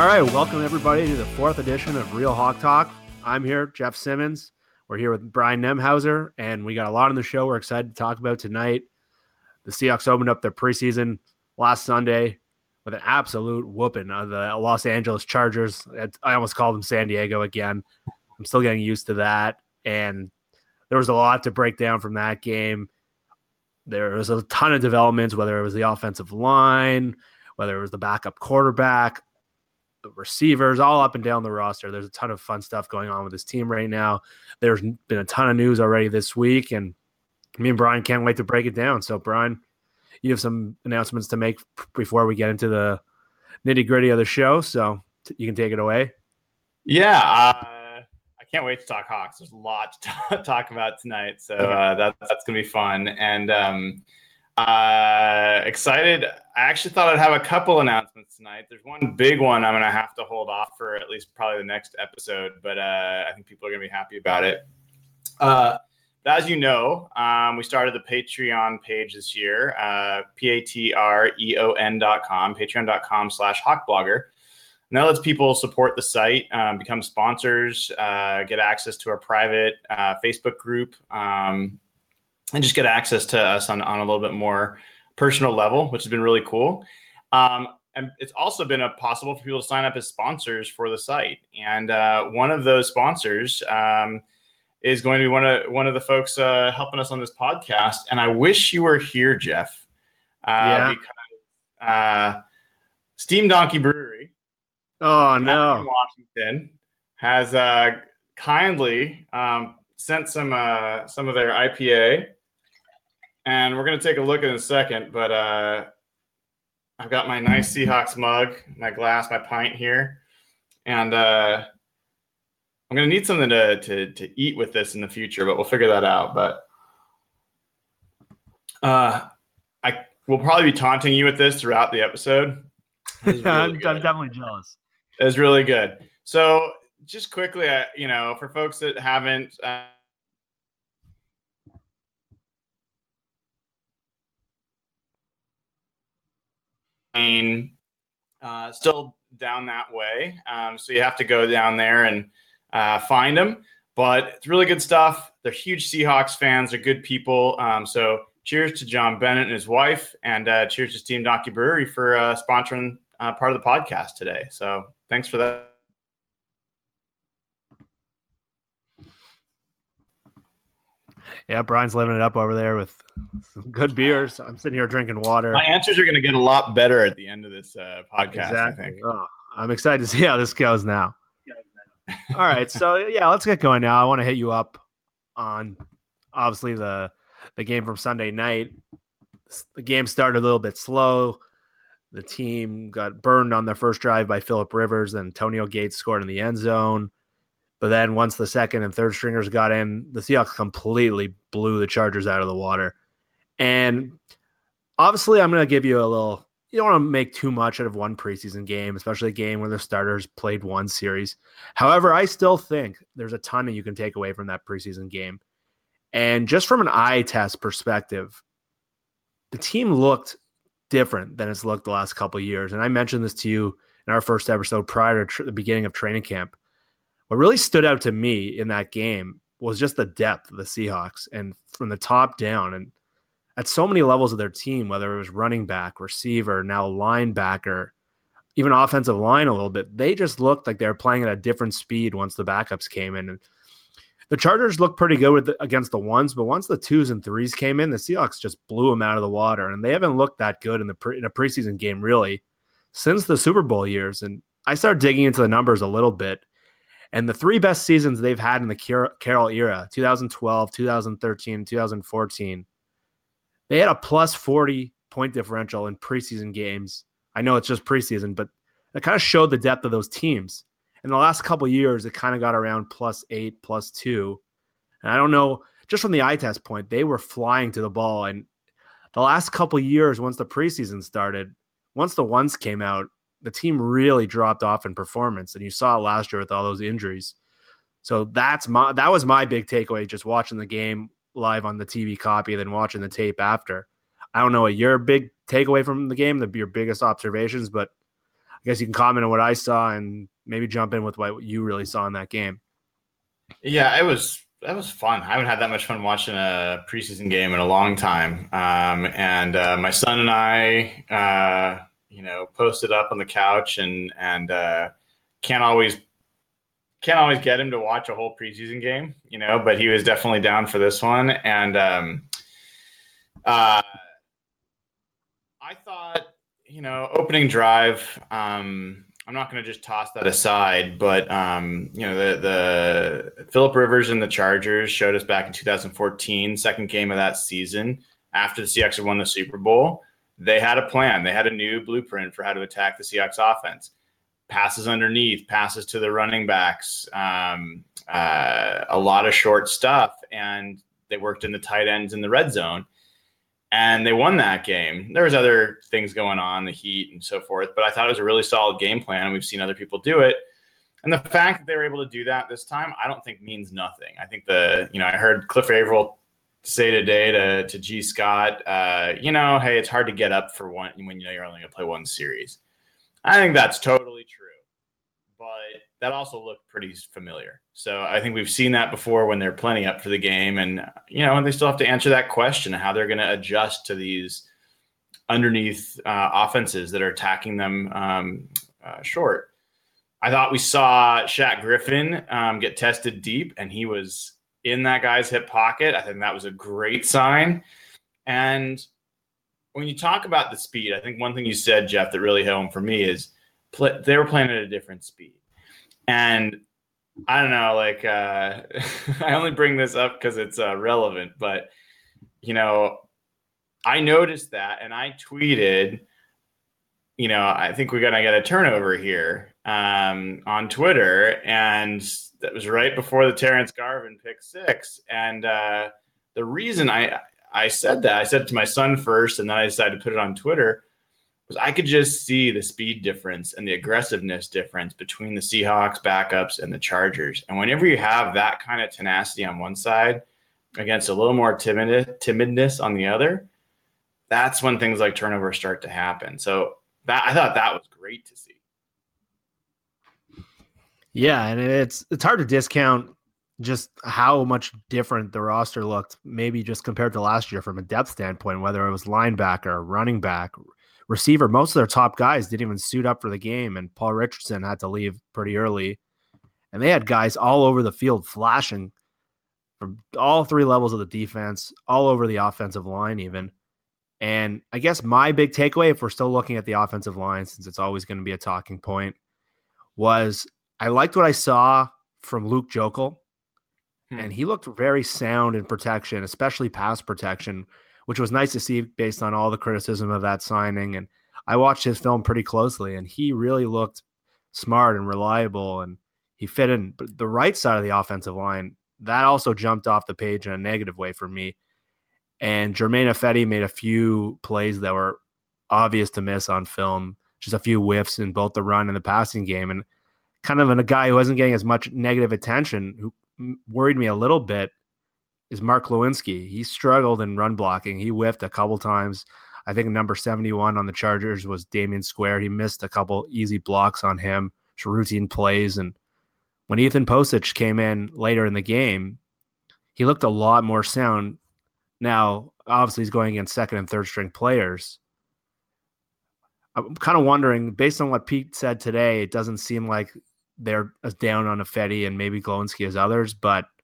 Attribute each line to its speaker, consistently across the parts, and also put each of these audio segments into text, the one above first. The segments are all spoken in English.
Speaker 1: All right, welcome everybody to the fourth edition of Real Hawk Talk. I'm here, Jeff Simmons. We're here with Brian Nemhauser, and we got a lot on the show we're excited to talk about tonight. The Seahawks opened up their preseason last Sunday with an absolute whooping of the Los Angeles Chargers. I almost called them San Diego again. I'm still getting used to that. And there was a lot to break down from that game. There was a ton of developments, whether it was the offensive line, whether it was the backup quarterback, receivers, all up and down the roster. There's a ton of fun stuff going on with this team right now. There's been a ton of news already this week, and me and Brian can't wait to break it down. So, Brian, you have some announcements to make before we get into the nitty gritty of the show. So, you can take it away.
Speaker 2: Yeah. Uh, I can't wait to talk Hawks. There's a lot to talk about tonight. So, uh, that, that's going to be fun. And, um, uh, excited. I actually thought I'd have a couple announcements tonight. There's one big one I'm going to have to hold off for at least probably the next episode, but uh, I think people are going to be happy about it. Uh, as you know, um, we started the Patreon page this year, uh, P-A-T-R-E-O-N dot com, patreon.com slash hawkblogger. And that lets people support the site, um, become sponsors, uh, get access to our private uh, Facebook group, um, and just get access to us on, on a little bit more personal level, which has been really cool. Um, and it's also been a possible for people to sign up as sponsors for the site. And uh, one of those sponsors um, is going to be one of one of the folks uh, helping us on this podcast. And I wish you were here, Jeff, uh, yeah. because uh, Steam Donkey Brewery.
Speaker 1: Oh no,
Speaker 2: Washington has uh, kindly um, sent some uh, some of their IPA and we're going to take a look in a second. But uh, I've got my nice Seahawks mug, my glass, my pint here, and uh, I'm going to need something to, to to eat with this in the future. But we'll figure that out. But uh, I will probably be taunting you with this throughout the episode.
Speaker 1: Really I'm, I'm definitely jealous.
Speaker 2: It's really good. So just quickly, uh, you know, for folks that haven't. Uh, uh, still down that way. Um, so you have to go down there and uh, find them. But it's really good stuff. They're huge Seahawks fans. They're good people. Um, so cheers to John Bennett and his wife, and uh, cheers to Steam Donkey Brewery for uh, sponsoring uh, part of the podcast today. So thanks for that.
Speaker 1: Yeah, Brian's living it up over there with some good beers. I'm sitting here drinking water.
Speaker 2: My answers are going to get a lot better at the end of this uh, podcast. Exactly.
Speaker 1: Oh, I'm excited to see how this goes now. All right, so yeah, let's get going now. I want to hit you up on obviously the the game from Sunday night. The game started a little bit slow. The team got burned on their first drive by Philip Rivers, and Antonio Gates scored in the end zone. But then once the second and third stringers got in, the Seahawks completely blew the Chargers out of the water. And obviously, I'm going to give you a little. You don't want to make too much out of one preseason game, especially a game where the starters played one series. However, I still think there's a ton that you can take away from that preseason game. And just from an eye test perspective, the team looked different than it's looked the last couple years. And I mentioned this to you in our first episode prior to tr- the beginning of training camp. What really stood out to me in that game was just the depth of the Seahawks and from the top down and at so many levels of their team, whether it was running back, receiver, now linebacker, even offensive line a little bit, they just looked like they were playing at a different speed once the backups came in. And the Chargers looked pretty good the, against the ones, but once the twos and threes came in, the Seahawks just blew them out of the water, and they haven't looked that good in the pre, in a preseason game really since the Super Bowl years. And I started digging into the numbers a little bit, and the three best seasons they've had in the Carroll era 2012, 2013, 2014 they had a plus 40 point differential in preseason games. I know it's just preseason, but it kind of showed the depth of those teams. In the last couple years, it kind of got around plus eight, plus two. And I don't know, just from the eye test point, they were flying to the ball. And the last couple years, once the preseason started, once the ones came out, the team really dropped off in performance, and you saw it last year with all those injuries. So that's my that was my big takeaway just watching the game live on the TV copy then watching the tape after. I don't know what your big takeaway from the game, the your biggest observations, but I guess you can comment on what I saw and maybe jump in with what you really saw in that game.
Speaker 2: Yeah, it was that was fun. I haven't had that much fun watching a preseason game in a long time. Um, and uh, my son and I, uh, you know, posted up on the couch and and uh, can't always can't always get him to watch a whole preseason game, you know. But he was definitely down for this one, and um, uh, I thought, you know, opening drive. Um, I'm not going to just toss that aside, but um, you know the the Philip Rivers and the Chargers showed us back in 2014, second game of that season after the Seahawks had won the Super Bowl. They had a plan. They had a new blueprint for how to attack the Seahawks offense. Passes underneath, passes to the running backs, um, uh, a lot of short stuff, and they worked in the tight ends in the red zone and they won that game. There was other things going on, the heat and so forth, but I thought it was a really solid game plan, and we've seen other people do it. And the fact that they were able to do that this time, I don't think means nothing. I think the, you know, I heard Cliff Avril say today to to Gee Scott, uh, you know, hey, it's hard to get up for one when you know you're only gonna play one series. I think that's totally true, but that also looked pretty familiar. So I think we've seen that before when they're plenty up for the game, and you know, and they still have to answer that question how they're going to adjust to these underneath uh, offenses that are attacking them um, uh, short. I thought we saw Shaq Griffin um, get tested deep, and he was in that guy's hip pocket. I think that was a great sign. And when you talk about the speed, I think one thing you said, Jeff, that really hit home for me is they were playing at a different speed. And I don't know, like uh, I only bring this up because it's uh, relevant, but you know, I noticed that and I tweeted, you know, I think we're gonna get a turnover here um, on Twitter, and that was right before the Terrence Garvin pick six. And uh, the reason I I said that I said it to my son first, and then I decided to put it on Twitter was I could just see the speed difference and the aggressiveness difference between the Seahawks backups and the Chargers. And whenever you have that kind of tenacity on one side against a little more timid timidness on the other, that's when things like turnovers start to happen. So that I thought that was great to see.
Speaker 1: Yeah, and it's it's hard to discount just how much different the roster looked, maybe just compared to last year from a depth standpoint, whether it was linebacker, running back, receiver, most of their top guys didn't even suit up for the game, and Paul Richardson had to leave pretty early. And they had guys all over the field flashing from all three levels of the defense, all over the offensive line, even. And I guess my big takeaway, if we're still looking at the offensive line, since it's always going to be a talking point, was I liked what I saw from Luke Joeckel, Hmm. And he looked very sound in protection, especially pass protection, which was nice to see based on all the criticism of that signing. And I watched his film pretty closely, and he really looked smart and reliable, and he fit in. But the right side of the offensive line that also jumped off the page in a negative way for me. And Germain Ifedi made a few plays that were obvious to miss on film, just a few whiffs in both the run and the passing game, and kind of a guy who wasn't getting as much negative attention, who worried me a little bit is Mark Glowinski. He struggled in run blocking. He whiffed a couple times. I think number 71 on the Chargers was Damion Square. He missed a couple easy blocks on him, routine plays. And when Ethan Pocic came in later in the game, he looked a lot more sound. Now, obviously, he's going against second and third string players. I'm kind of wondering, based on what Pete said today, it doesn't seem like they're as down on Ifedi and maybe Glowinski as others, but –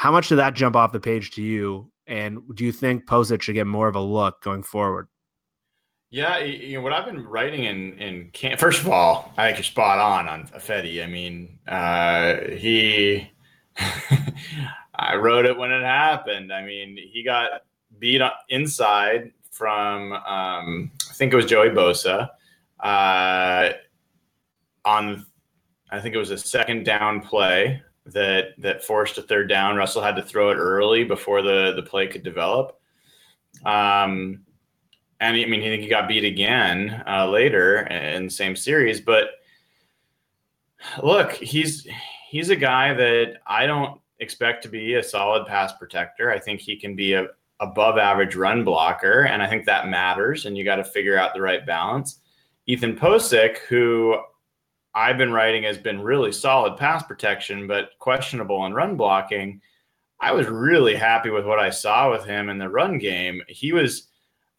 Speaker 1: how much did that jump off the page to you? And do you think Pocic should get more of a look going forward?
Speaker 2: Yeah, you know what I've been writing in in camp. First of all, I think you're spot on on Ifedi. I mean, uh, he. I wrote it when it happened. I mean, he got beat inside from um, I think it was Joey Bosa uh, on I think it was a second down play that that forced a third down. Russell had to throw it early before the the play could develop. Um, and I mean, I think he got beat again uh, later in the same series. But look, he's he's a guy that I don't expect to be a solid pass protector. I think he can be a above average run blocker, and I think that matters. And you got to figure out the right balance. Ethan Pocic, who I've been writing has been really solid pass protection, but questionable in run blocking. I was really happy with what I saw with him in the run game. He was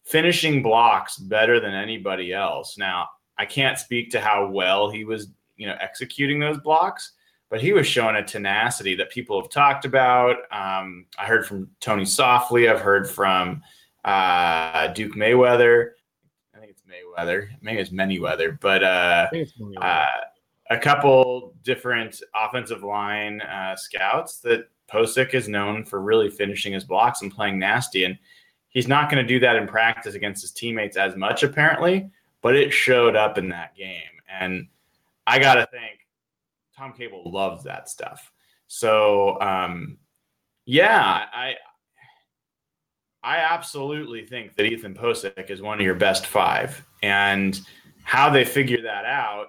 Speaker 2: finishing blocks better than anybody else. Now, I can't speak to how well he was, you know, executing those blocks, but he was showing a tenacity that people have talked about. Um, I heard from Tony Softli. I've heard from uh, Duke Mayweather. I Maybe it's Manyweather, but uh, uh, a couple different offensive line uh, scouts that Pocic is known for really finishing his blocks and playing nasty. And he's not going to do that in practice against his teammates as much, apparently, but it showed up in that game. And I got to think Tom Cable loves that stuff. So, um, yeah, I. I absolutely think that Ethan Pocic is one of your best five. And how they figure that out,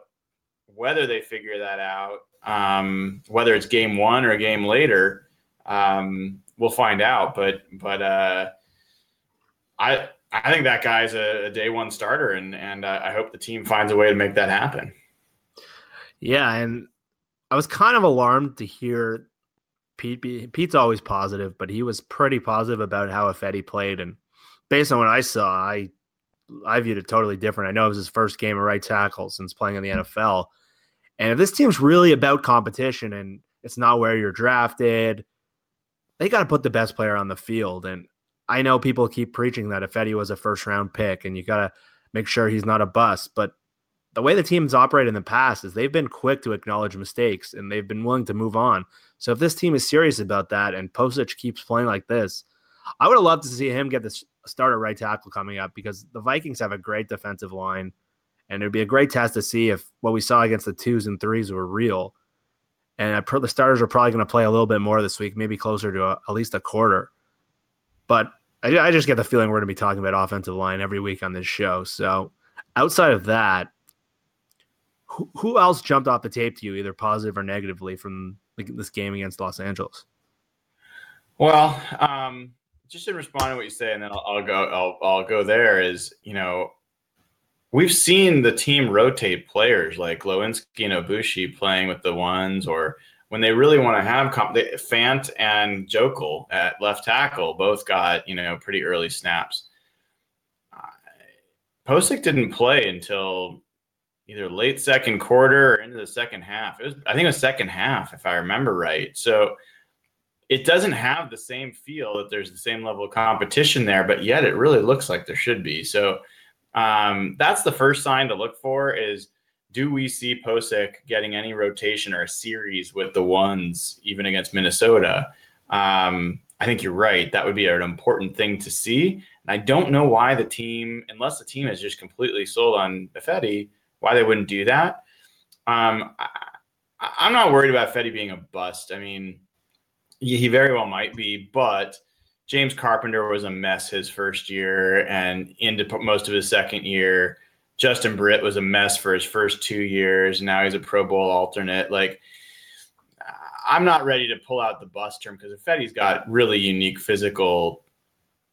Speaker 2: whether they figure that out, um, whether it's game one or a game later, um, we'll find out. But but uh, I I think that guy's a, a day one starter, and and uh, I hope the team finds a way to make that happen.
Speaker 1: Yeah, and I was kind of alarmed to hear Pete. Pete's always positive, but he was pretty positive about how Ifedi played, and based on what I saw, I I viewed it totally different. I know it was his first game of right tackle since playing in the NFL, and if this team's really about competition and it's not where you're drafted, they got to put the best player on the field. And I know people keep preaching that Ifedi was a first round pick and you got to make sure he's not a bust. But the way the team's operated in the past is they've been quick to acknowledge mistakes and they've been willing to move on. So if this team is serious about that and Pocic keeps playing like this, I would have loved to see him get this starter right tackle coming up because the Vikings have a great defensive line. And it'd be a great test to see if what we saw against the twos and threes were real and the starters are probably going to play a little bit more this week, maybe closer to a, at least a quarter. But I, I just get the feeling we're going to be talking about offensive line every week on this show. So outside of that, who, who else jumped off the tape to you, either positive or negatively, from this game against Los Angeles?
Speaker 2: Well, um, just in responding to what you say, and then I'll, I'll go. I'll, I'll go there. Is you know we've seen the team rotate players like Glowinski and Obushi playing with the ones, or when they really want to have comp- they, Fant and Joeckel at left tackle both got you know pretty early snaps. Pocic didn't play until either late second quarter or into the second half. It was I think it was second half if I remember right. So it doesn't have the same feel that there's the same level of competition there, but yet it really looks like there should be. So um, that's the first sign to look for is do we see Pocic getting any rotation or a series with the ones even against Minnesota? Um, I think you're right. That would be an important thing to see. And I don't know why the team, unless the team is just completely sold on Ifedi, why they wouldn't do that. Um, I, am not worried about Fetty being a bust. I mean, he very well might be, but – James Carpenter was a mess his first year and into most of his second year. Justin Britt was a mess for his first two years. Now he's a Pro Bowl alternate. Like, I'm not ready to pull out the bus term because Ifedi's got really unique physical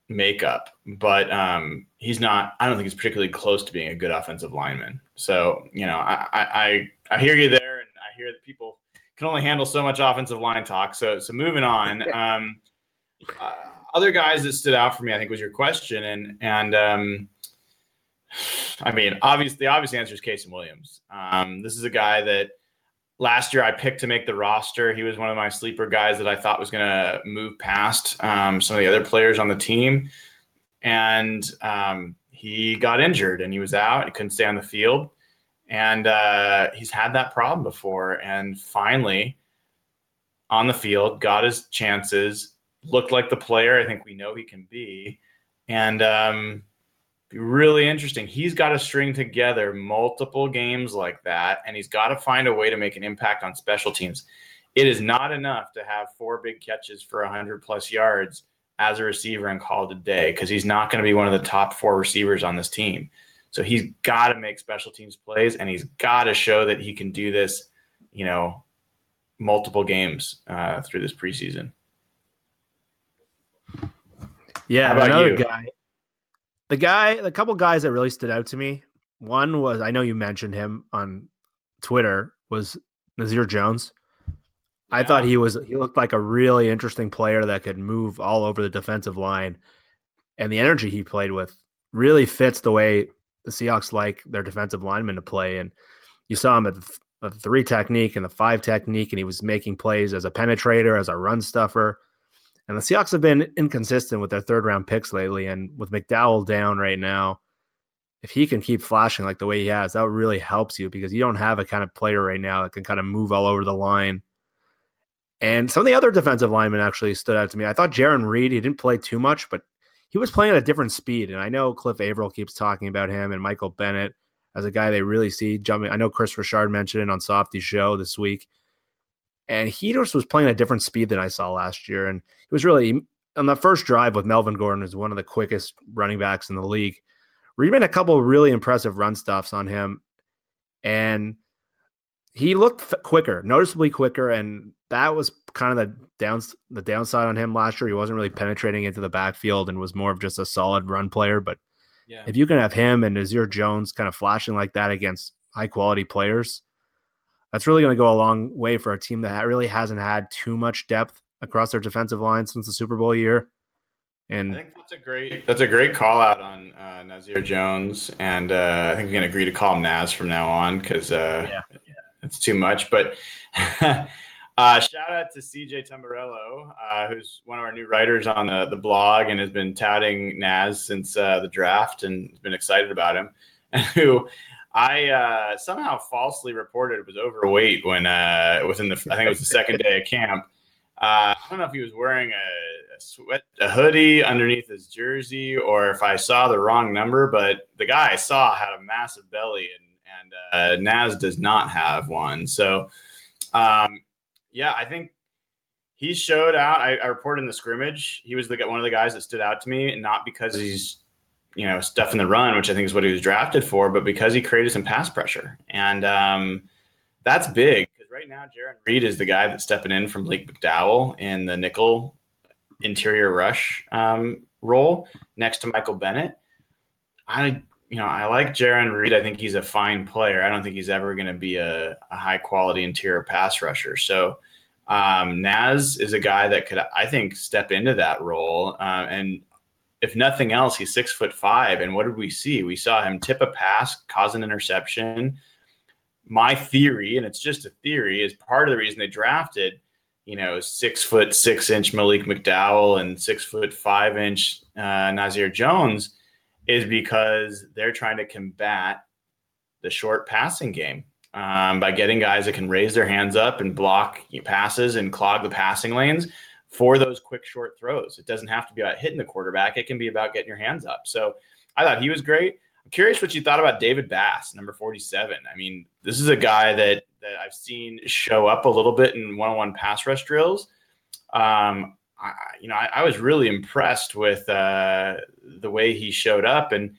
Speaker 2: makeup, but um, he's not. I don't think he's particularly close to being a good offensive lineman. So you know, I I I hear you there, and I hear that people can only handle so much offensive line talk. So so moving on. Um, uh, other guys that stood out for me, I think, was your question, and and um, I mean, obviously, the obvious answer is Kasen Williams. Um, this is a guy that last year I picked to make the roster. He was one of my sleeper guys that I thought was going to move past um, some of the other players on the team, and um, he got injured and he was out. He couldn't stay on the field, and uh, he's had that problem before. And finally, on the field, got his chances looked like the player I think we know he can be. And um, be really interesting. He's got to string together multiple games like that, and he's got to find a way to make an impact on special teams. It is not enough to have four big catches for 100 plus yards as a receiver and call it a day because he's not going to be one of the top four receivers on this team. So he's got to make special teams plays, and he's got to show that he can do this, you know, multiple games uh, through this preseason.
Speaker 1: Yeah, another you? guy. The guy, the couple guys that really stood out to me One was I know you mentioned him on Twitter was Nazair Jones. Yeah. I thought he was he looked like a really interesting player that could move all over the defensive line, and the energy he played with really fits the way the Seahawks like their defensive linemen to play. And you saw him at the, three technique and the five technique, and he was making plays as a penetrator, as a run stuffer. And the Seahawks have been inconsistent with their third round picks lately. And with McDowell down right now, if he can keep flashing like the way he has, that really helps you because you don't have a kind of player right now that can kind of move all over the line. And some of the other defensive linemen actually stood out to me. I thought Jarran Reed, he didn't play too much, but he was playing at a different speed. And I know Cliff Avril keeps talking about him and Michael Bennett as a guy they really see jumping. I know Chris Richard mentioned it on Softy's show this week. And he just was playing at a different speed than I saw last year. And it was really on the first drive with Melvin Gordon was one of the quickest running backs in the league. We made a couple of really impressive run stuffs on him. And he looked quicker, noticeably quicker, and that was kind of the downs the downside on him last year. He wasn't really penetrating into the backfield and was more of just a solid run player. But yeah. if you can have him and Nazair Jones kind of flashing like that against high quality players, that's really going to go a long way for a team that really hasn't had too much depth across their defensive line since the Super Bowl year. And
Speaker 2: I think that's a great that's a great call out on uh, Nazair Jones, and uh, I think we can agree to call him Naz from now on because uh, yeah. It's too much. But uh, shout out to CJ Tamburello, uh, who's one of our new writers on the, the blog and has been touting Naz since uh, the draft and been excited about him. And who I somehow falsely reported was overweight when within the I think it was the second day of camp. I don't know if he was wearing a sweat a hoodie underneath his jersey or if I saw the wrong number, but the guy I saw had a massive belly and and uh, Naz does not have one. So, um, yeah, I think he showed out. I, I, reported in the scrimmage. He was the one of the guys that stood out to me, not because he's you know stuff in the run, which I think is what he was drafted for, but because he created some pass pressure, and um, that's big. Because right now, Jarran Reed is the guy that's stepping in from Blake McDowell in the nickel interior rush um, role next to Michael Bennett. I you know I like Jarran Reed. I think he's a fine player. I don't think he's ever going to be a, a, high quality interior pass rusher. So um, Naz is a guy that could I think step into that role. Uh, and if nothing else, he's six foot five. And what did we see? We saw him tip a pass, cause an interception. My theory, and it's just a theory, is part of the reason they drafted you know, six foot six inch Malik McDowell and six foot five inch uh, Nazair Jones is because they're trying to combat the short passing game um, by getting guys that can raise their hands up and block passes and clog the passing lanes for those quick short throws. It doesn't have to be about hitting the quarterback, it can be about getting your hands up. So I thought he was great. I'm curious what you thought about David Bass, number 47. I mean, this is a guy that that I've seen show up a little bit in one-on-one pass rush drills. Um, I, you know, I, I, was really impressed with uh, the way he showed up, and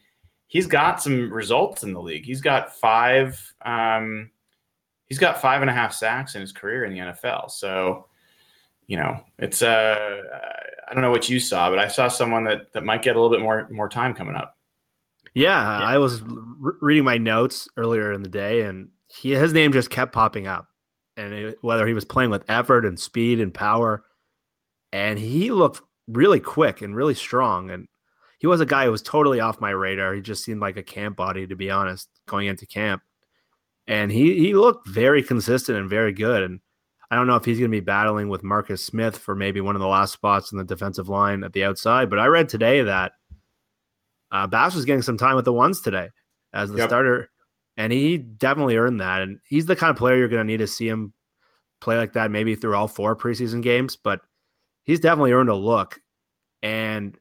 Speaker 2: he's got some results in the league. He's got five. Um, he's got five and a half sacks in his career in the NFL. So, you know, it's uh, I don't know what you saw, but I saw someone that that might get a little bit more more time coming up.
Speaker 1: Yeah, yeah. I was re- reading my notes earlier in the day, and he his name just kept popping up, and it, whether he was playing with effort and speed and power, and he looked really quick and really strong, and he was a guy who was totally off my radar. He just seemed like a camp body, to be honest, going into camp, and he he looked very consistent and very good, and. I don't know if he's going to be battling with Marcus Smith for maybe one of the last spots in the defensive line at the outside. But I read today that uh, Bass was getting some time with the ones today as the yep. starter, and he definitely earned that. And he's the kind of player you're going to need to see him play like that, maybe through all four preseason games. But he's definitely earned a look, and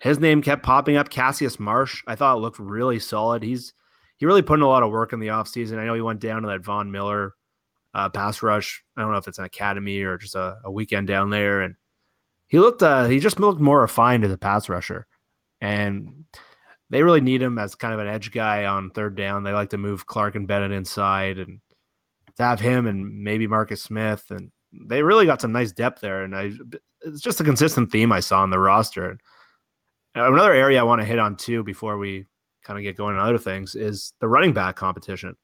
Speaker 1: his name kept popping up. Cassius Marsh, I thought looked really solid. He's he really put in a lot of work in the offseason. I know he went down to that Von Miller uh, pass rush. I don't know if it's an academy or just a, a weekend down there, and he looked uh, he just looked more refined as a pass rusher and they really need him as kind of an edge guy on third down. They like to move Clark and Bennett inside and to have him and maybe Marcus Smith and they really got some nice depth there. And I, it's just a consistent theme I saw on the roster. Another area I want to hit on too before we kind of get going on other things is the running back competition.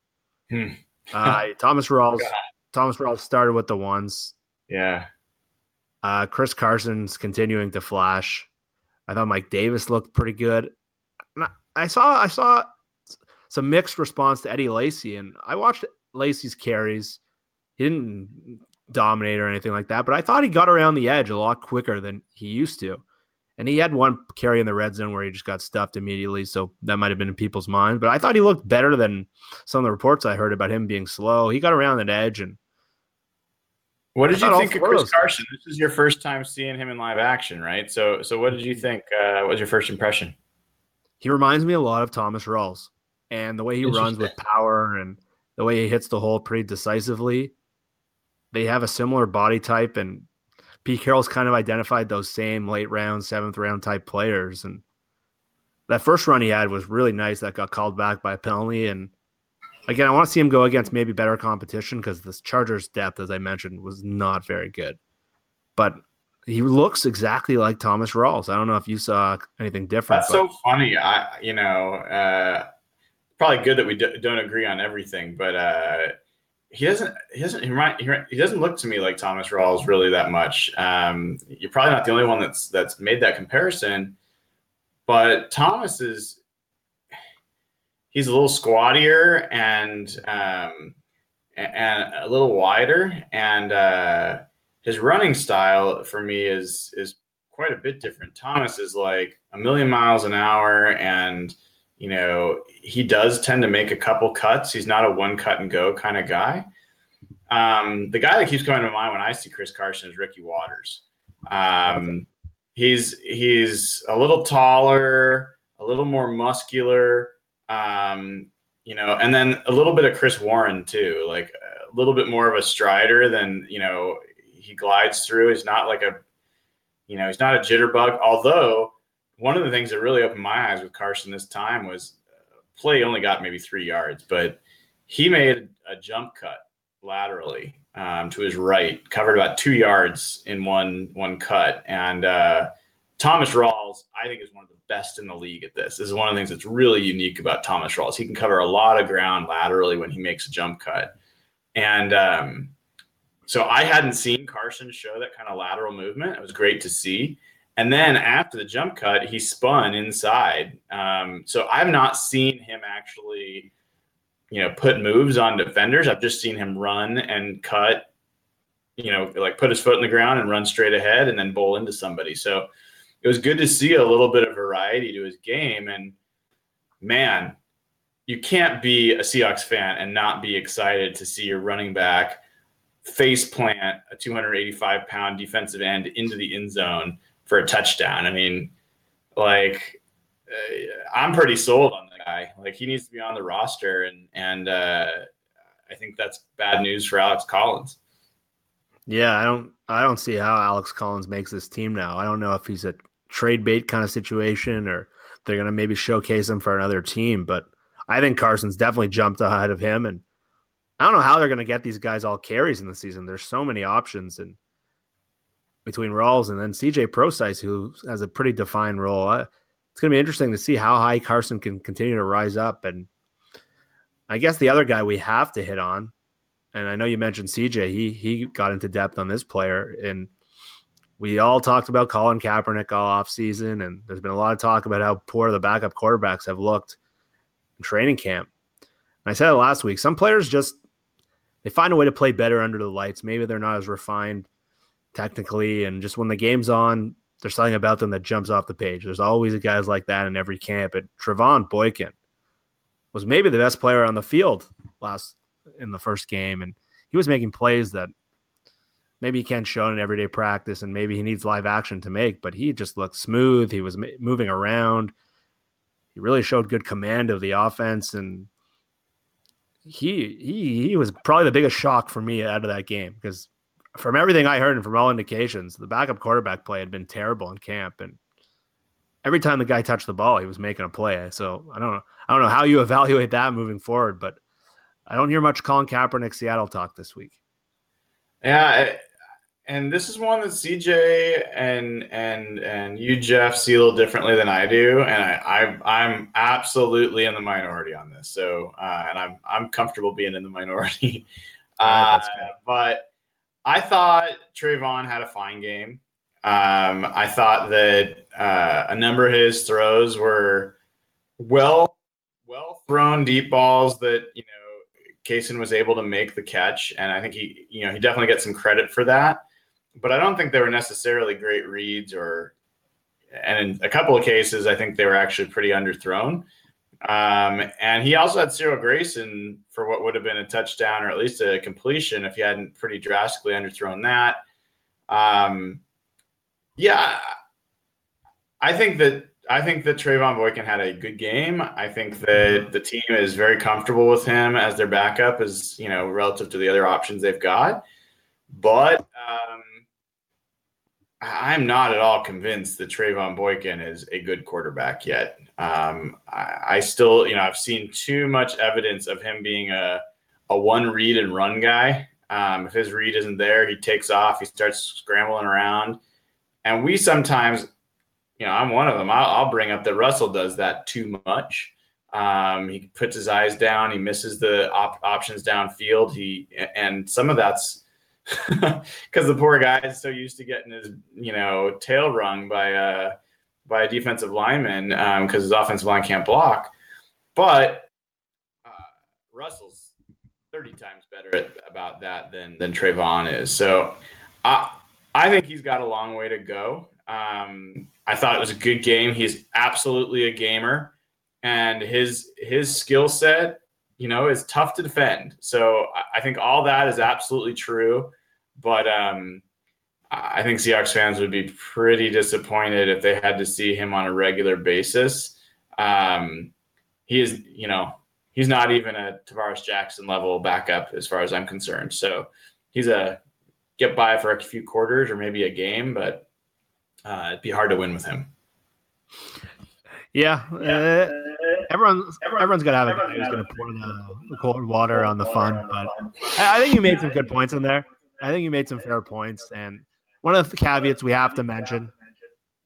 Speaker 2: Hmm.
Speaker 1: uh, Thomas Rawls, Thomas Rawls started with the ones.
Speaker 2: Yeah.
Speaker 1: Uh, Chris Carson's continuing to flash. I thought Mike Davis looked pretty good. I saw I saw some mixed response to Eddie Lacy, and I watched Lacy's carries. He didn't dominate or anything like that, but I thought he got around the edge a lot quicker than he used to. And he had one carry in the red zone where he just got stuffed immediately. So that might have been in people's mind. But I thought he looked better than some of the reports I heard about him being slow. He got around that edge. And
Speaker 2: what did you think of Chris Carson? This is your first time seeing him in live action, right? So, so what did you think? Uh, what was your first impression?
Speaker 1: He reminds me a lot of Thomas Rawls, and the way he runs with power and the way he hits the hole pretty decisively. They have a similar body type, and Pete Carroll's kind of identified those same late round, seventh round type players. And that first run he had was really nice. That got called back by a penalty. And again, I want to see him go against maybe better competition because this Chargers depth, as I mentioned, was not very good. But he looks exactly like Thomas Rawls. I don't know if you saw anything different.
Speaker 2: That's but. so funny. I, you know, uh, probably good that we d- don't agree on everything, but uh, he doesn't he doesn't he, he, he doesn't look to me like Thomas Rawls really that much. Um, you're probably not the only one that's that's made that comparison, but Thomas is he's a little squattier and um, and a little wider, and uh, his running style for me is is quite a bit different. Thomas is like a million miles an hour and you know, he does tend to make a couple cuts. He's not a one cut and go kind of guy. Um, the guy that keeps coming to mind when I see Chris Carson is Ricky Watters. Um, he's he's a little taller, a little more muscular, um, you know, and then a little bit of Chris Warren too, like a little bit more of a strider than you know he glides through. He's not like a, you know, he's not a jitterbug. Although one of the things that really opened my eyes with Carson this time was uh, play only got maybe three yards, but he made a jump cut laterally um, to his right, covered about two yards in one one cut. And uh, Thomas Rawls, I think, is one of the best in the league at this. This is one of the things that's really unique about Thomas Rawls. He can cover a lot of ground laterally when he makes a jump cut. And um, so I hadn't seen Carson show that kind of lateral movement. It was great to see. And then after the jump cut, he spun inside. Um, so I've not seen him actually, you know, put moves on defenders. I've just seen him run and cut, you know, like put his foot in the ground and run straight ahead and then bowl into somebody. So it was good to see a little bit of variety to his game. And man, you can't be a Seahawks fan and not be excited to see your running back face plant a 285 pound defensive end into the end zone for a touchdown. I mean, like uh, I'm pretty sold on the guy. Like he needs to be on the roster, and and uh, I think that's bad news for Alex Collins.
Speaker 1: Yeah, I don't I don't see how Alex Collins makes this team now. I don't know if he's a trade bait kind of situation or they're gonna maybe showcase him for another team, but I think Carson's definitely jumped ahead of him and I don't know how they're gonna get these guys all carries in the season. There's so many options and between Rawls and then CJ Prosise, who has a pretty defined role. it's going to be interesting to see how high Carson can continue to rise up. And I guess the other guy we have to hit on, and I know you mentioned CJ, he he got into depth on this player, and we all talked about Colin Kaepernick all off season, and there's been a lot of talk about how poor the backup quarterbacks have looked in training camp. And I said it last week. Some players just they find a way to play better under the lights. Maybe they're not as refined technically, and just when the game's on, there's something about them that jumps off the page. There's always guys like that in every camp. And Trevone Boykin was maybe the best player on the field last in the first game, and he was making plays that maybe he can't show in everyday practice, and maybe he needs live action to make. But he just looked smooth. He was moving around. He really showed good command of the offense, and he he he was probably the biggest shock for me out of that game because from everything I heard and from all indications, the backup quarterback play had been terrible in camp, and every time the guy touched the ball, he was making a play. So I don't know, I don't know how you evaluate that moving forward, but I don't hear much Colin Kaepernick Seattle talk this week.
Speaker 2: Yeah, and this is one that CJ and and and you Jeff see a little differently than I do, and I, I am absolutely in the minority on this. So uh, and I'm I'm comfortable being in the minority, uh, but I thought Trevone had a fine game. Um, I thought that uh, a number of his throws were well well thrown deep balls that you know Kasen was able to make the catch, and I think he you know he definitely gets some credit for that but I don't think they were necessarily great reads or, and in a couple of cases, I think they were actually pretty underthrown. Um, and he also had Cyril Grayson for what would have been a touchdown or at least a completion if he hadn't pretty drastically underthrown that. Um, yeah, I think that I think that Trevone Boykin had a good game. I think that the team is very comfortable with him as their backup, as you know, relative to the other options they've got. But um, I'm not at all convinced that Trevone Boykin is a good quarterback yet. Um, I, I, still, you know, I've seen too much evidence of him being a, a one read and run guy. Um, if his read isn't there, he takes off, he starts scrambling around. And we sometimes, you know, I'm one of them. I'll, I'll bring up that Russell does that too much. Um, he puts his eyes down, he misses the op- options downfield. He and some of that's because the poor guy is so used to getting his you know tail rung by uh by a defensive lineman because um, his offensive line can't block. But uh, Russell's thirty times better at, about that than than Trevone is. So I I think he's got a long way to go. Um, I thought it was a good game. He's absolutely a gamer, and his his skill set you know, is tough to defend. So I think all that is absolutely true. But um, I think Seahawks fans would be pretty disappointed if they had to see him on a regular basis. Um, he is, you know, he's not even a Tarvaris Jackson level backup as far as I'm concerned. So he's a get by for a few quarters or maybe a game, but uh, it'd be hard to win with him.
Speaker 1: Yeah, uh, everyone, everyone's gonna have a guy who's gonna pour the, the, cold water on the fun. But I, I think you made some good points in there. I think you made some fair points. And one of the caveats we have to mention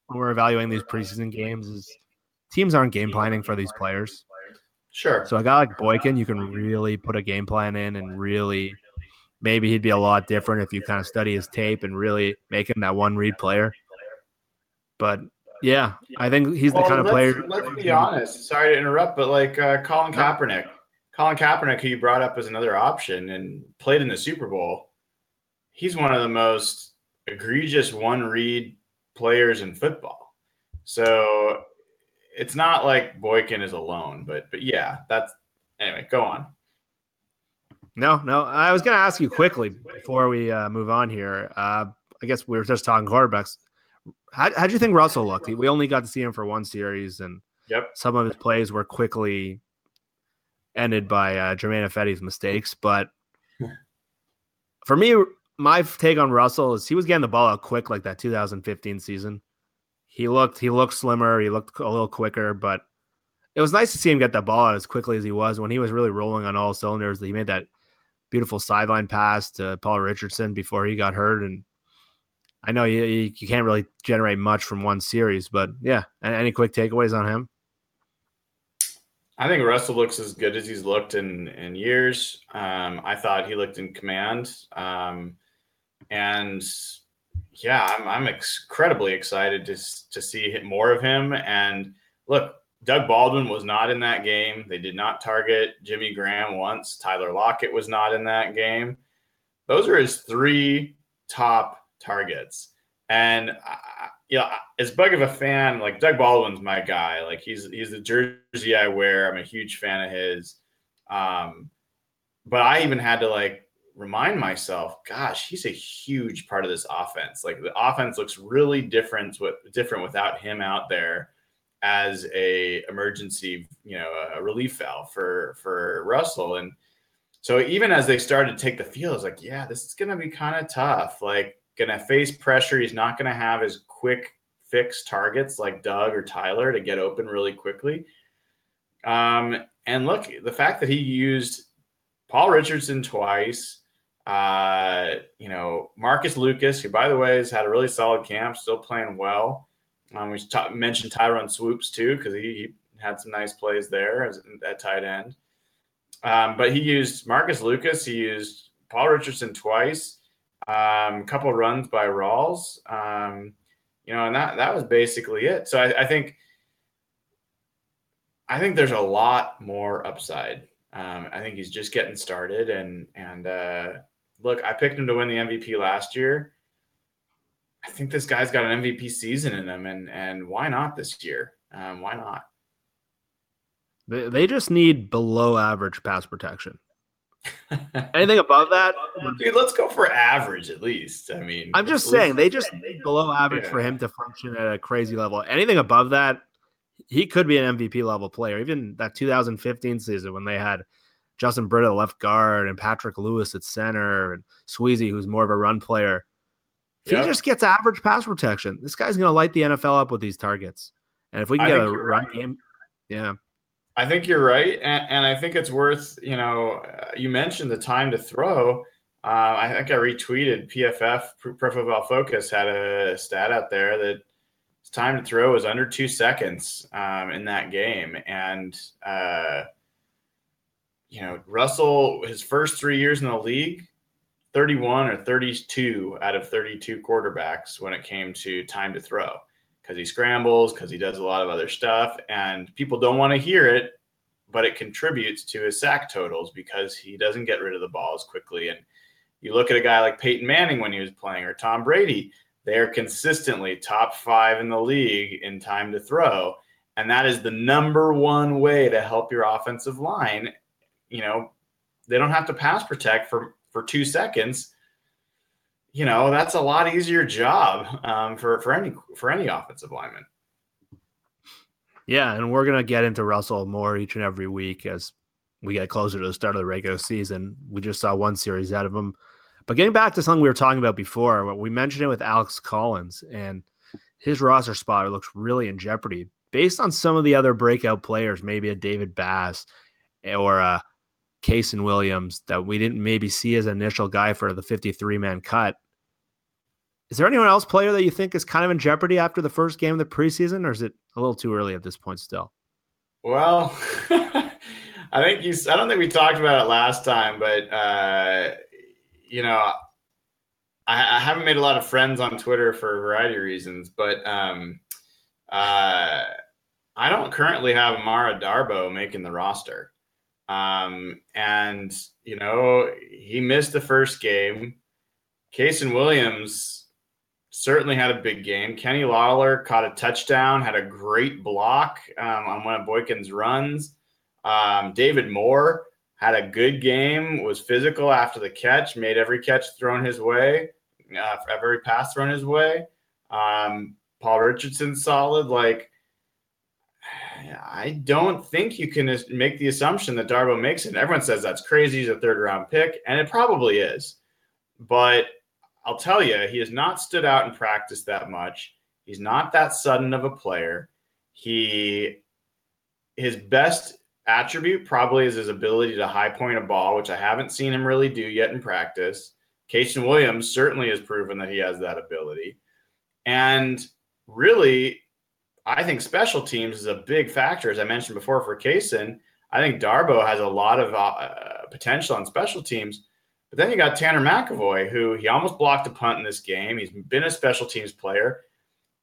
Speaker 1: when we're evaluating these preseason games is teams aren't game planning for these players.
Speaker 2: Sure.
Speaker 1: So a guy like Boykin, you can really put a game plan in and really maybe he'd be a lot different if you kind of study his tape and really make him that one read player. But yeah, I think he's the kind of player.
Speaker 2: Let's be honest. Sorry to interrupt, but like uh, Colin Kaepernick, Colin Kaepernick, who you brought up as another option and played in the Super Bowl, he's one of the most egregious one read players in football. So it's not like Boykin is alone, but but yeah, that's anyway. Go on.
Speaker 1: No, no. I was going to ask you quickly before we uh, move on here. Uh, I guess we were just talking quarterbacks. How how do you think Russell looked? We only got to see him for one series, and
Speaker 2: yep.
Speaker 1: some of his plays were quickly ended by uh, Germain Ifedi's mistakes. But for me, my take on Russell is he was getting the ball out quick like that 2015 season. He looked he looked slimmer, he looked a little quicker, but it was nice to see him get that ball out as quickly as he was when he was really rolling on all cylinders. He made that beautiful sideline pass to Paul Richardson before he got hurt, and I know you, you can't really generate much from one series, but yeah. Any quick takeaways on him?
Speaker 2: I think Russell looks as good as he's looked in in years. Um, I thought he looked in command, um, and yeah, I'm, I'm incredibly excited to to see more of him. And look, Doug Baldwin was not in that game. They did not target Jimmy Graham once. Tyler Lockett was not in that game. Those are his three top targets. And I, you know, as big of a fan, like Doug Baldwin's my guy. Like he's he's the jersey I wear. I'm a huge fan of his. Um, but I even had to like remind myself, gosh, he's a huge part of this offense. Like the offense looks really different with different without him out there as a emergency, you know, a relief valve for for Russell. And so even as they started to take the field, I was like, yeah, this is gonna be kind of tough. Like going to face pressure. He's not going to have his quick fix targets like Doug or Tyler to get open really quickly. Um, and look, the fact that he used Paul Richardson twice, Uh, you know, Marcus Lucas, who by the way has had a really solid camp, still playing well. Um, we ta- mentioned Tyrone Swoopes, too because he, he, had some nice plays there at tight end. Um, but he used Marcus Lucas. He used Paul Richardson twice. Um, a couple runs by Rawls. Um, you know, and that that was basically it. So I, I think I think there's a lot more upside. Um, I think he's just getting started, and and uh, look, I picked him to win the MVP last year. I think this guy's got an MVP season in him, and and why not this year? Um, why not?
Speaker 1: They, they just need below average pass protection. Anything above that,
Speaker 2: dude, let's go for average at least. I mean,
Speaker 1: I'm just saying they just below average yeah. for him to function at a crazy level. Anything above that, he could be an MVP level player. Even that 2015 season when they had Justin Britt at left guard and Patrick Lewis at center and Sweezy, who's more of a run player. If he just gets average pass protection, this guy's going to light the NFL up with these targets. And if we can I get a run right. game, yeah.
Speaker 2: I think you're right, and, and I think it's worth. You know, uh, you mentioned the time to throw. Uh, I think I retweeted PFF Pro Football Focus had a stat out there that his time to throw was under two seconds um, in that game, and uh, you know Russell his first three years in the league, 31 or 32 out of 32 quarterbacks when it came to time to throw because he scrambles, because he does a lot of other stuff, and people don't want to hear it, but it contributes to his sack totals because he doesn't get rid of the ball as quickly. And you look at a guy like Peyton Manning when he was playing, or Tom Brady, they are consistently top five in the league in time to throw. And that is the number one way to help your offensive line. You know, they don't have to pass protect for, for two seconds you know that's a lot easier job um, for for any for any offensive lineman.
Speaker 1: Yeah, and we're gonna get into Russell more each and every week as we get closer to the start of the regular season. We just saw one series out of him. But getting back to something we were talking about before, we mentioned it with Alex Collins and his roster spot looks really in jeopardy based on some of the other breakout players, maybe a David Bass or a Kasen Williams that we didn't maybe see as an initial guy for the 53 man cut. Is there anyone else player that you think is kind of in jeopardy after the first game of the preseason, or is it a little too early at this point still?
Speaker 2: Well, I think you. I don't think we talked about it last time, but uh, you know, I, I, haven't made a lot of friends on Twitter for a variety of reasons, but um, uh, I don't currently have Amara Darboh making the roster. Um, and you know, he missed the first game. Kasen Williams certainly had a big game. Kenny Lawler caught a touchdown, had a great block um, on one of Boykin's runs. Um, David Moore had a good game, was physical after the catch, made every catch thrown his way, uh, every pass thrown his way. Um, Paul Richardson solid. Like I don't think you can make the assumption that Darboh makes it. Everyone says that's crazy. He's a third round pick, and it probably is. But I'll tell you, he has not stood out in practice that much. He's not that sudden of a player. He his best attribute probably is his ability to high point a ball, which I haven't seen him really do yet in practice. Kasen Williams certainly has proven that he has that ability. And really, I think special teams is a big factor, as I mentioned before for Kasen. I think Darboh has a lot of uh, potential on special teams. But then you got Tanner McEvoy, who he almost blocked a punt in this game. He's been a special teams player.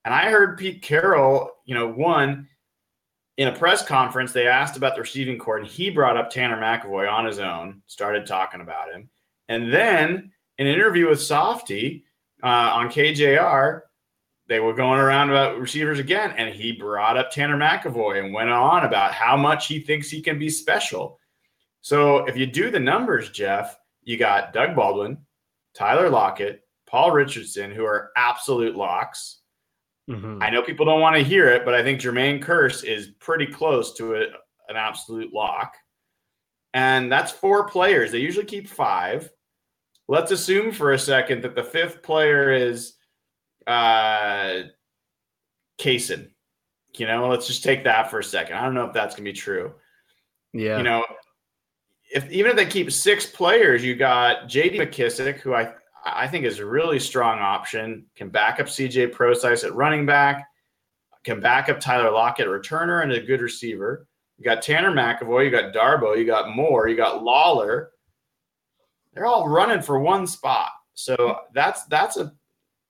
Speaker 2: And I heard Pete Carroll, you know, one in a press conference, they asked about the receiving corps, and he brought up Tanner McEvoy on his own, started talking about him. And then in an interview with Softli uh, on KJR, they were going around about receivers again, and he brought up Tanner McEvoy and went on about how much he thinks he can be special. So if you do the numbers, Jeff, you got Doug Baldwin, Tyler Lockett, Paul Richardson, who are absolute locks. Mm-hmm. I know people don't want to hear it, but I think Jermaine Kearse is pretty close to a, an absolute lock. And that's four players. They usually keep five. Let's assume for a second that the fifth player is uh, Kasen. You know, let's just take that for a second. I don't know if that's to be true.
Speaker 1: Yeah.
Speaker 2: You know, if even if they keep six players, you got J.D. McKissic, who I I think is a really strong option. Can back up C.J. Prosise at running back. Can back up Tyler Lockett, returner, and a good receiver. You got Tanner McEvoy, You got Darboh, You got Moore. You got Lawler. They're all running for one spot. So that's that's a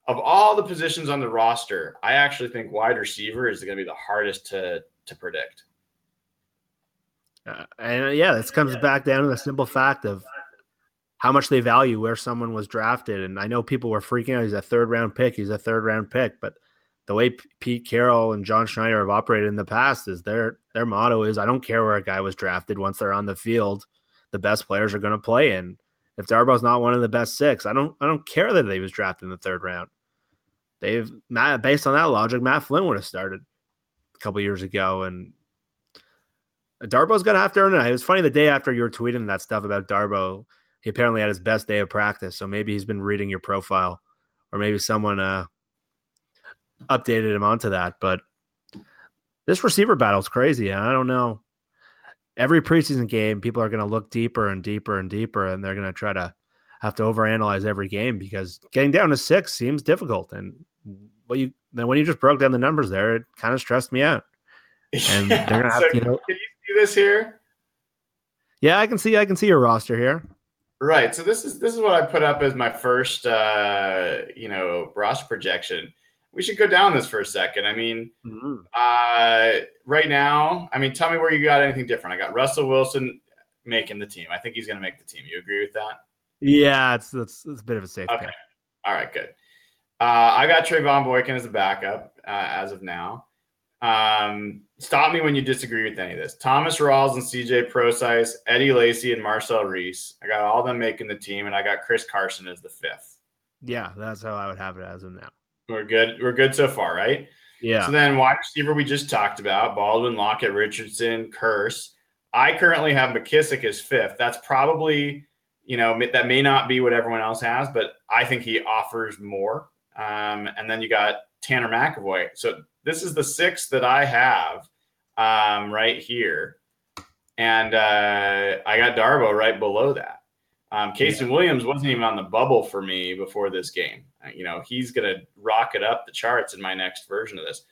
Speaker 2: of all the positions on the roster, I actually think wide receiver is going to be the hardest to to predict.
Speaker 1: Uh, and yeah, this comes back down to the simple fact of how much they value where someone was drafted. And I know people were freaking out. He's a third round pick. He's a third round pick. But the way P- Pete Carroll and John Schneider have operated in the past is their their motto is I don't care where a guy was drafted. Once they're on the field, the best players are going to play. And if Darboh's not one of the best six, I don't I don't care that he was drafted in the third round. They've Matt based on that logic, Matt Flynn would have started a couple years ago, and Darboh's gonna have to earn it. It was funny the day after you were tweeting that stuff about Darboh, he apparently had his best day of practice. So maybe he's been reading your profile, or maybe someone uh, updated him onto that. But this receiver battle is crazy. I don't know. Every preseason game, people are going to look deeper and deeper and deeper, and they're going to try to have to overanalyze every game because getting down to six seems difficult. And what you then when you just broke down the numbers there, it kind of stressed me out. And yeah, they're gonna have
Speaker 2: so
Speaker 1: to, you know,
Speaker 2: can you see this here?
Speaker 1: Yeah, I can see I can see your roster here.
Speaker 2: Right. So this is this is what I put up as my first uh you know roster projection. We should go down this for a second. I mean, mm-hmm. uh right now, I mean, tell me where you got anything different. I got Russell Wilson making the team. I think he's gonna make the team. You agree with that?
Speaker 1: Yeah, it's it's, it's a bit of a safe
Speaker 2: okay. Pick. All right, good. Uh, I got Trevone Boykin as a backup uh, as of now. Um, stop me when you disagree with any of this. Thomas Rawls and CJ Prosise, Eddie Lacy, and Marcel Reese. I got all them making the team, and I got Chris Carson as the fifth.
Speaker 1: Yeah, that's how I would have it as of now.
Speaker 2: We're good. We're good so far, right?
Speaker 1: Yeah.
Speaker 2: So then wide receiver we just talked about, Baldwin, Lockett, Richardson, Kearse. I currently have McKissic as fifth. That's probably, you know, that may not be what everyone else has, but I think he offers more. Um, and then you got Tanner McEvoy. So this is the six that I have um, right here. And uh, I got Darboh right below that. Um, Casey yeah. Williams wasn't even on the bubble for me before this game. Uh, you know, he's going to rocket up the charts in my next version of this.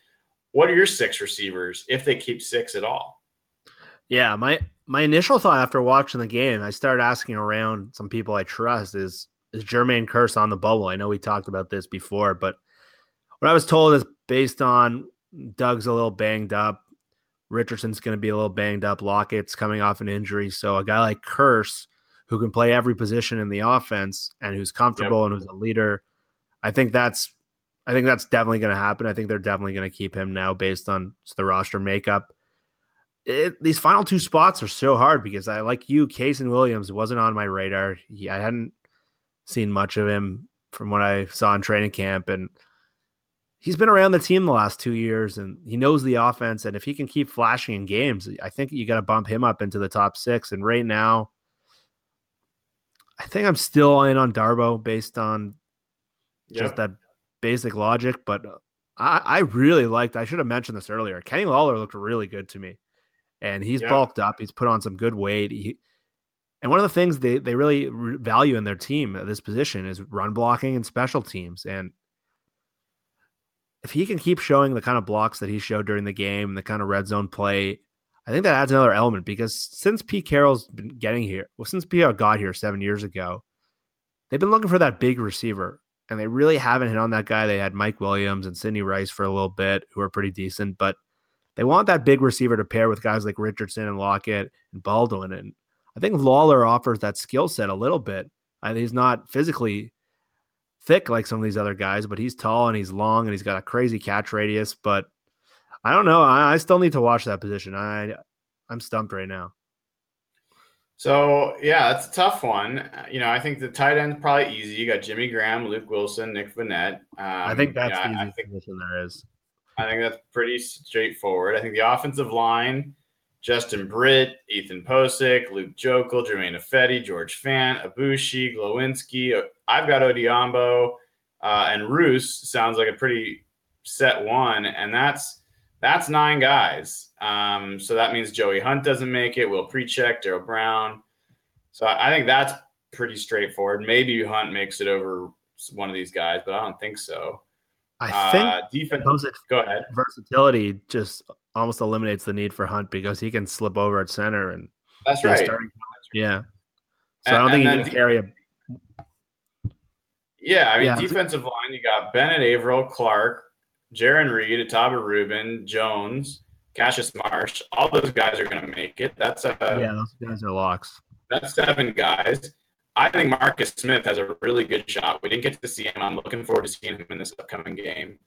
Speaker 2: What are your six receivers if they keep six at all?
Speaker 1: Yeah, my my initial thought after watching the game, I started asking around some people I trust is is Jermaine Kearse on the bubble? I know we talked about this before, but what I was told is based on Doug's a little banged up. Richardson's going to be a little banged up. Lockett's coming off an injury. So a guy like Kearse, who can play every position in the offense and who's comfortable yep. and who's a leader, I think that's I think that's definitely going to happen. I think they're definitely going to keep him now based on the roster makeup. It, these final two spots are so hard because I like you, Kasen Williams wasn't on my radar. He, I hadn't seen much of him from what I saw in training camp. And he's been around the team the last two years and he knows the offense. And if he can keep flashing in games, I think you got to bump him up into the top six. And right now, I think I'm still in on Darboh based on just that basic logic. But I, I really liked, I should have mentioned this earlier. Kenny Lawler looked really good to me. And he's yep. bulked up. He's put on some good weight. He, and one of the things they, they really value in their team at this position is run blocking and special teams. And if he can keep showing the kind of blocks that he showed during the game, and the kind of red zone play, I think that adds another element because since Pete Carroll's been getting here, well, since Pete got here seven years ago, they've been looking for that big receiver. And they really haven't hit on that guy. They had Mike Williams and Sidney Rice for a little bit, who are pretty decent, but they want that big receiver to pair with guys like Richardson and Lockett and Baldwin. And I think Lawler offers that skill set a little bit. I, he's not physically thick like some of these other guys, but he's tall and he's long and he's got a crazy catch radius. But I don't know. I, I still need to watch that position. I I'm stumped right now.
Speaker 2: So yeah, it's a tough one. You know, I think the tight end's probably easy. You got Jimmy Graham, Luke Wilson, Nick Vannett. Um,
Speaker 1: I think that's the easiest position there is.
Speaker 2: I think that's pretty straightforward. I think the offensive line Justin Britt, Ethan Pocic, Luke Joeckel, Germain Ifedi, George Fant, Aboushi, Glowinski. I've got Odhiambo uh, and Roos. Sounds like a pretty set one, and that's that's nine guys. Um, so that means Joey Hunt doesn't make it. Will Pericak, Daryl Brown. So I think that's pretty straightforward. Maybe Hunt makes it over one of these guys, but I don't think so.
Speaker 1: I think
Speaker 2: uh, defense. Go ahead.
Speaker 1: Versatility just almost eliminates the need for Hunt because he can slip over at center and
Speaker 2: that's right.
Speaker 1: Yeah. So and, I don't think he can carry a.
Speaker 2: Yeah, I mean, yeah. defensive line. You got Bennett, Avril, Clark, Jarran Reed, Ahtyba Rubin, Jones, Cassius Marsh. All those guys are going to make it. That's a
Speaker 1: yeah. Those guys are locks.
Speaker 2: That's seven guys. I think Marcus Smith has a really good shot. We didn't get to see him. I'm looking forward to seeing him in this upcoming game.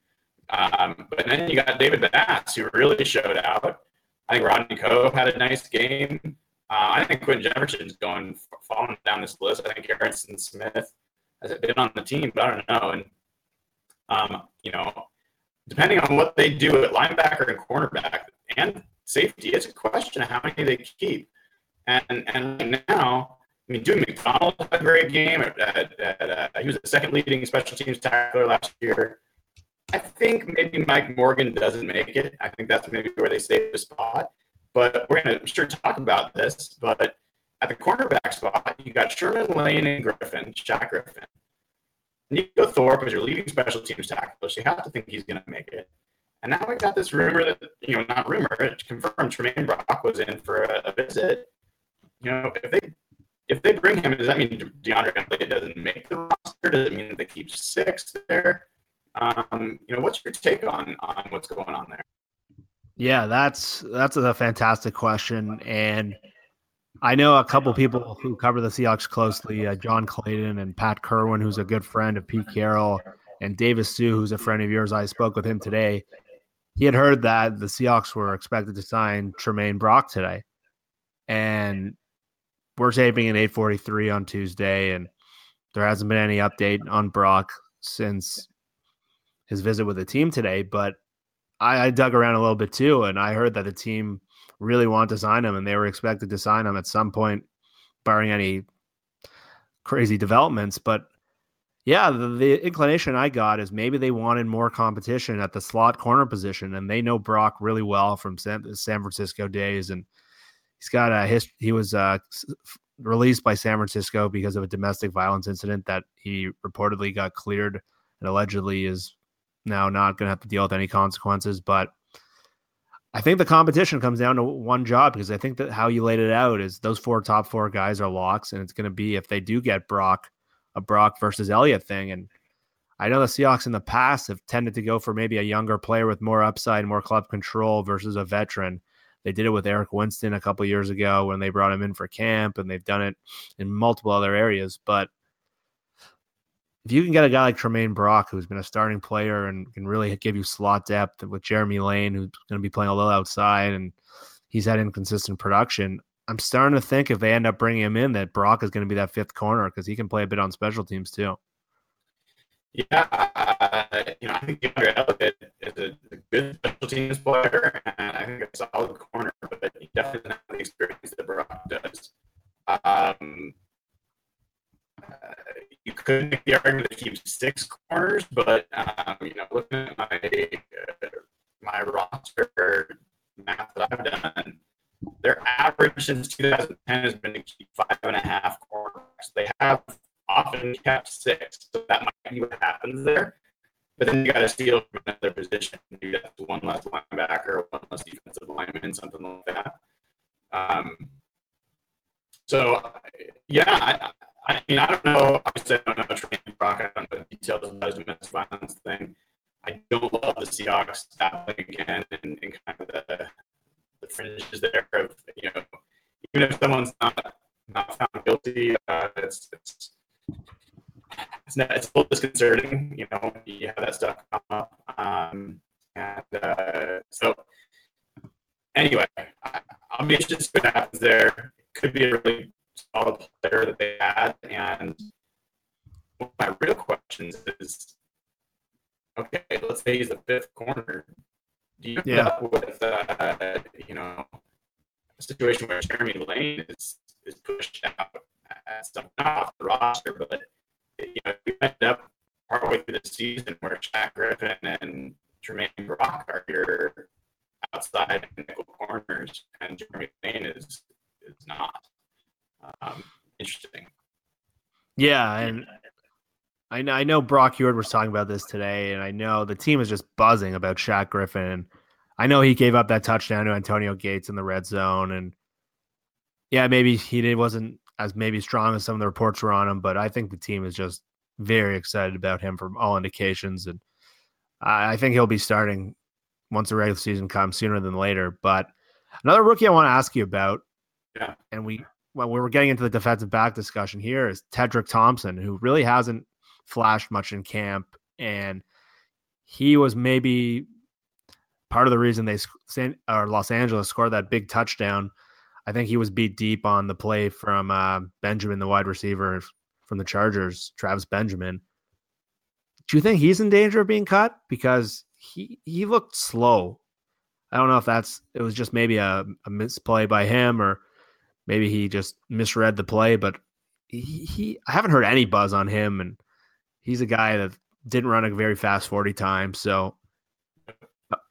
Speaker 2: Um, but then you got David Bass, who really showed out. I think Rodney Coe had a nice game. Uh, I think Quinton Jefferson's going falling down this list. I think Garrison Smith has been on the team, but I don't know. And um, you know, depending on what they do at linebacker and cornerback and safety, it's a question of how many they keep. And and now, I mean, Dewey McDonald had a great game. At, at, at, uh, he was the second leading special teams tackler last year. I think maybe Mike Morgan doesn't make it. I think that's maybe where they save the spot. But we're going to sure talk about this. But at the cornerback spot, you got Sherman Lane and Griffin, Shaq Griffin. Neiko Thorpe is your leading special teams tackler, so you have to think he's going to make it. And now we got this rumor that, you know, not rumor, it confirmed Tramaine Brock was in for a, a visit. You know, if they if they bring him, does that mean DeAndre Huntley doesn't make the roster? Does it mean they keep six there? Um, you know, what's your take on on what's going on there?
Speaker 1: Yeah, that's that's a fantastic question, and I know a couple people who cover the Seahawks closely, uh, John Clayton and Pat Kirwan, who's a good friend of Pete Carroll, and Davis Hsu, who's a friend of yours. I spoke with him today. He had heard that the Seahawks were expected to sign Tramaine Brock today, and we're taping at 8:43 on Tuesday, and there hasn't been any update on Brock since his visit with the team today. But I, I dug around a little bit too, and I heard that the team really wanted to sign him, and they were expected to sign him at some point, barring any crazy developments. But yeah, the, the, inclination I got is maybe they wanted more competition at the slot corner position, and they know Brock really well from San, San Francisco days, and he's got a history. He was uh, released by San Francisco because of a domestic violence incident that he reportedly got cleared and allegedly is now not going to have to deal with any consequences. But I think the competition comes down to one job because I think that how you laid it out is those four top four guys are locks, and it's going to be if they do get Brock, a Brock versus Elliott thing. And I know the Seahawks in the past have tended to go for maybe a younger player with more upside, more club control versus a veteran. They did it with Eric Winston a couple years ago when they brought him in for camp, and they've done it in multiple other areas. But if you can get a guy like Tramaine Brock, who's been a starting player and can really give you slot depth with Jeremy Lane, who's going to be playing a little outside, and he's had inconsistent production. I'm starting to think if they end up bringing him in, that Brock is going to be that fifth corner because he can play a bit on special teams too.
Speaker 2: Yeah, uh, you know, I think DeAndre Elliott is a, good special teams player, and I think a solid corner, but he definitely doesn't have the experience that Brock does. Um, you could make the argument that he keeps six corners, but um, you know, looking at my uh, my roster math that I've done, their average since 2010 has been to keep five and a half corners. They have often kept six, so that might be what happens there. But then you got to steal from another position. You got one less linebacker, one less defensive lineman, something like that. Um, so, yeah, I, I mean, I don't know. Obviously, I don't know Tramaine Brock. I don't know the details of his domestic violence thing. I don't love the Seahawks tackling again and, and kind of the, the fringes there of, you know, even if someone's not not found guilty, uh, it's, it's it's not, it's a little disconcerting, you know, you have that stuff come up. Um, and uh, so, anyway, I, will be interested to see what happens there. Could be a really solid player that they had. And one of my real questions is okay, let's say he's the fifth corner. Do you end up with, uh, you know, a situation where Jeremy Lane is, is pushed out as not off the roster, but you know, we end up partway through the season where Shaq Griffin and Tramaine Brock are your outside nickel corners, and Jeremy Lane is is not. Um, interesting.
Speaker 1: Yeah, and I know I know Brock Huard was talking about this today, and I know the team is just buzzing about Shaq Griffin. I know he gave up that touchdown to Antonio Gates in the red zone, and yeah, maybe he wasn't as maybe strong as some of the reports were on him, but I think the team is just very excited about him from all indications, and I think he'll be starting once the regular season comes sooner than later. But another rookie I want to ask you about,
Speaker 2: yeah,
Speaker 1: and we when we were getting into the defensive back discussion here is Tedric Thompson, who really hasn't flashed much in camp, and he was maybe part of the reason they San, or Los Angeles scored that big touchdown. I think he was beat deep on the play from uh, Benjamin, the wide receiver from the Chargers, Travis Benjamin. Do you think he's in danger of being cut because he he looked slow? I don't know if that's it was just maybe a, a misplay by him or maybe he just misread the play, but he, he I haven't heard any buzz on him and he's a guy that didn't run a very fast 40 times. So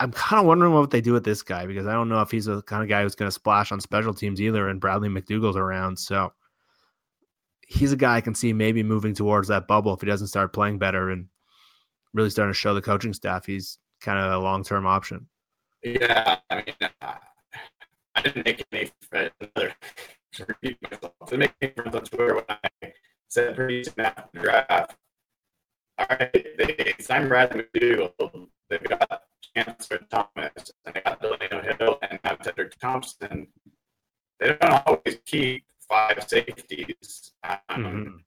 Speaker 1: I'm kind of wondering what they do with this guy because I don't know if he's the kind of guy who's going to splash on special teams either. And Bradley McDougald's around. So he's a guy I can see maybe moving towards that bubble if he doesn't start playing better and really starting to show the coaching staff he's kind of a long term option.
Speaker 2: Yeah. I mean, uh, I didn't make any another repeat myself. Make friends on Twitter when I said pretty soon after the draft. All right, they signed Bradley McDougald. They've got Chancellor Thomas and they got Delano Hill and now Tedric Thompson. They don't always keep five safeties. Um, mm-hmm.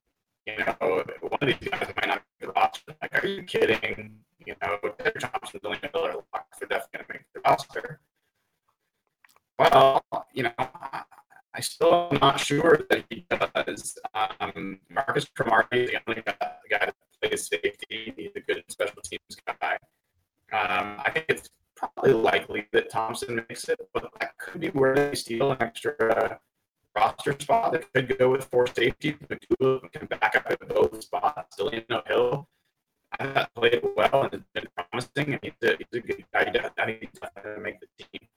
Speaker 2: You know, one of these guys might not be the roster. Like, are you kidding? You know, Tedric Thompson, Delano Hill are locked. They're definitely going to make the roster. Well, you know, I still am not sure that he does. Um, Marcus Cromartie is the only guy, that plays safety. He's a good special teams guy. Um, I think it's probably likely that Thompson makes it, but that could be where they steal an extra uh, roster spot. They could go with four safety. McDougald can back up at both spots. Delano Hill I thought played well and has been promising. And he's a, he's a good guy. I think he's going to make the team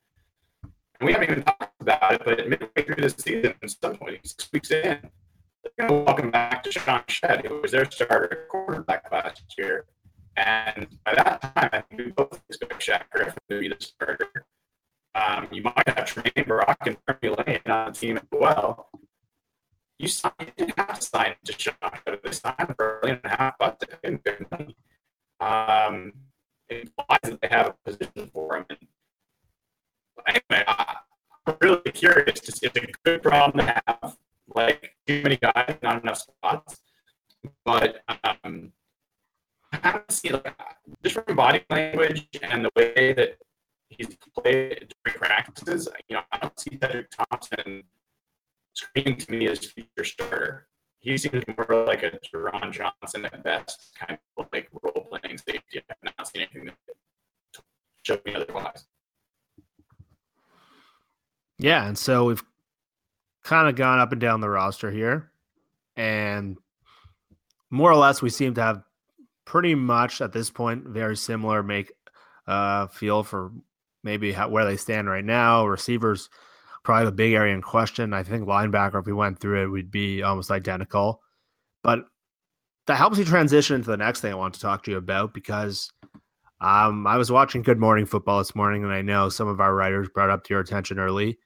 Speaker 2: And we haven't even talked about it, but midway through the season, at some point, six weeks in, welcome back to Sean Shead, who was their starter quarterback last year. And by that time, I think we both expect Shaq Griffin to be the starter. Um, you might have Tramaine Brock and Bernie Lane on the team as well. You, signed, you have to sign to Sean Shead. They signed for a million and a half bucks. Um, it implies that they have a position for him. And anyway, I'm really curious. It's a good problem to have. Like too many guys, not enough spots. But um, I haven't seen like just from body language and the way that he's played during practices. You know, I don't see Cedric Thompson screaming to me as future starter. He seems more like a Jerron Johnson at best, kind of like role playing safety. I've not seen anything that showed me otherwise.
Speaker 1: Yeah, and so we've kind of gone up and down the roster here, and more or less we seem to have pretty much at this point very similar make uh feel for maybe how, where they stand right now. Receivers probably the big area in question. I think linebacker, if we went through it, would be almost identical. But that helps you transition into the next thing I want to talk to you about because um, I was watching Good Morning Football this morning, and I know some of our writers brought up to your attention early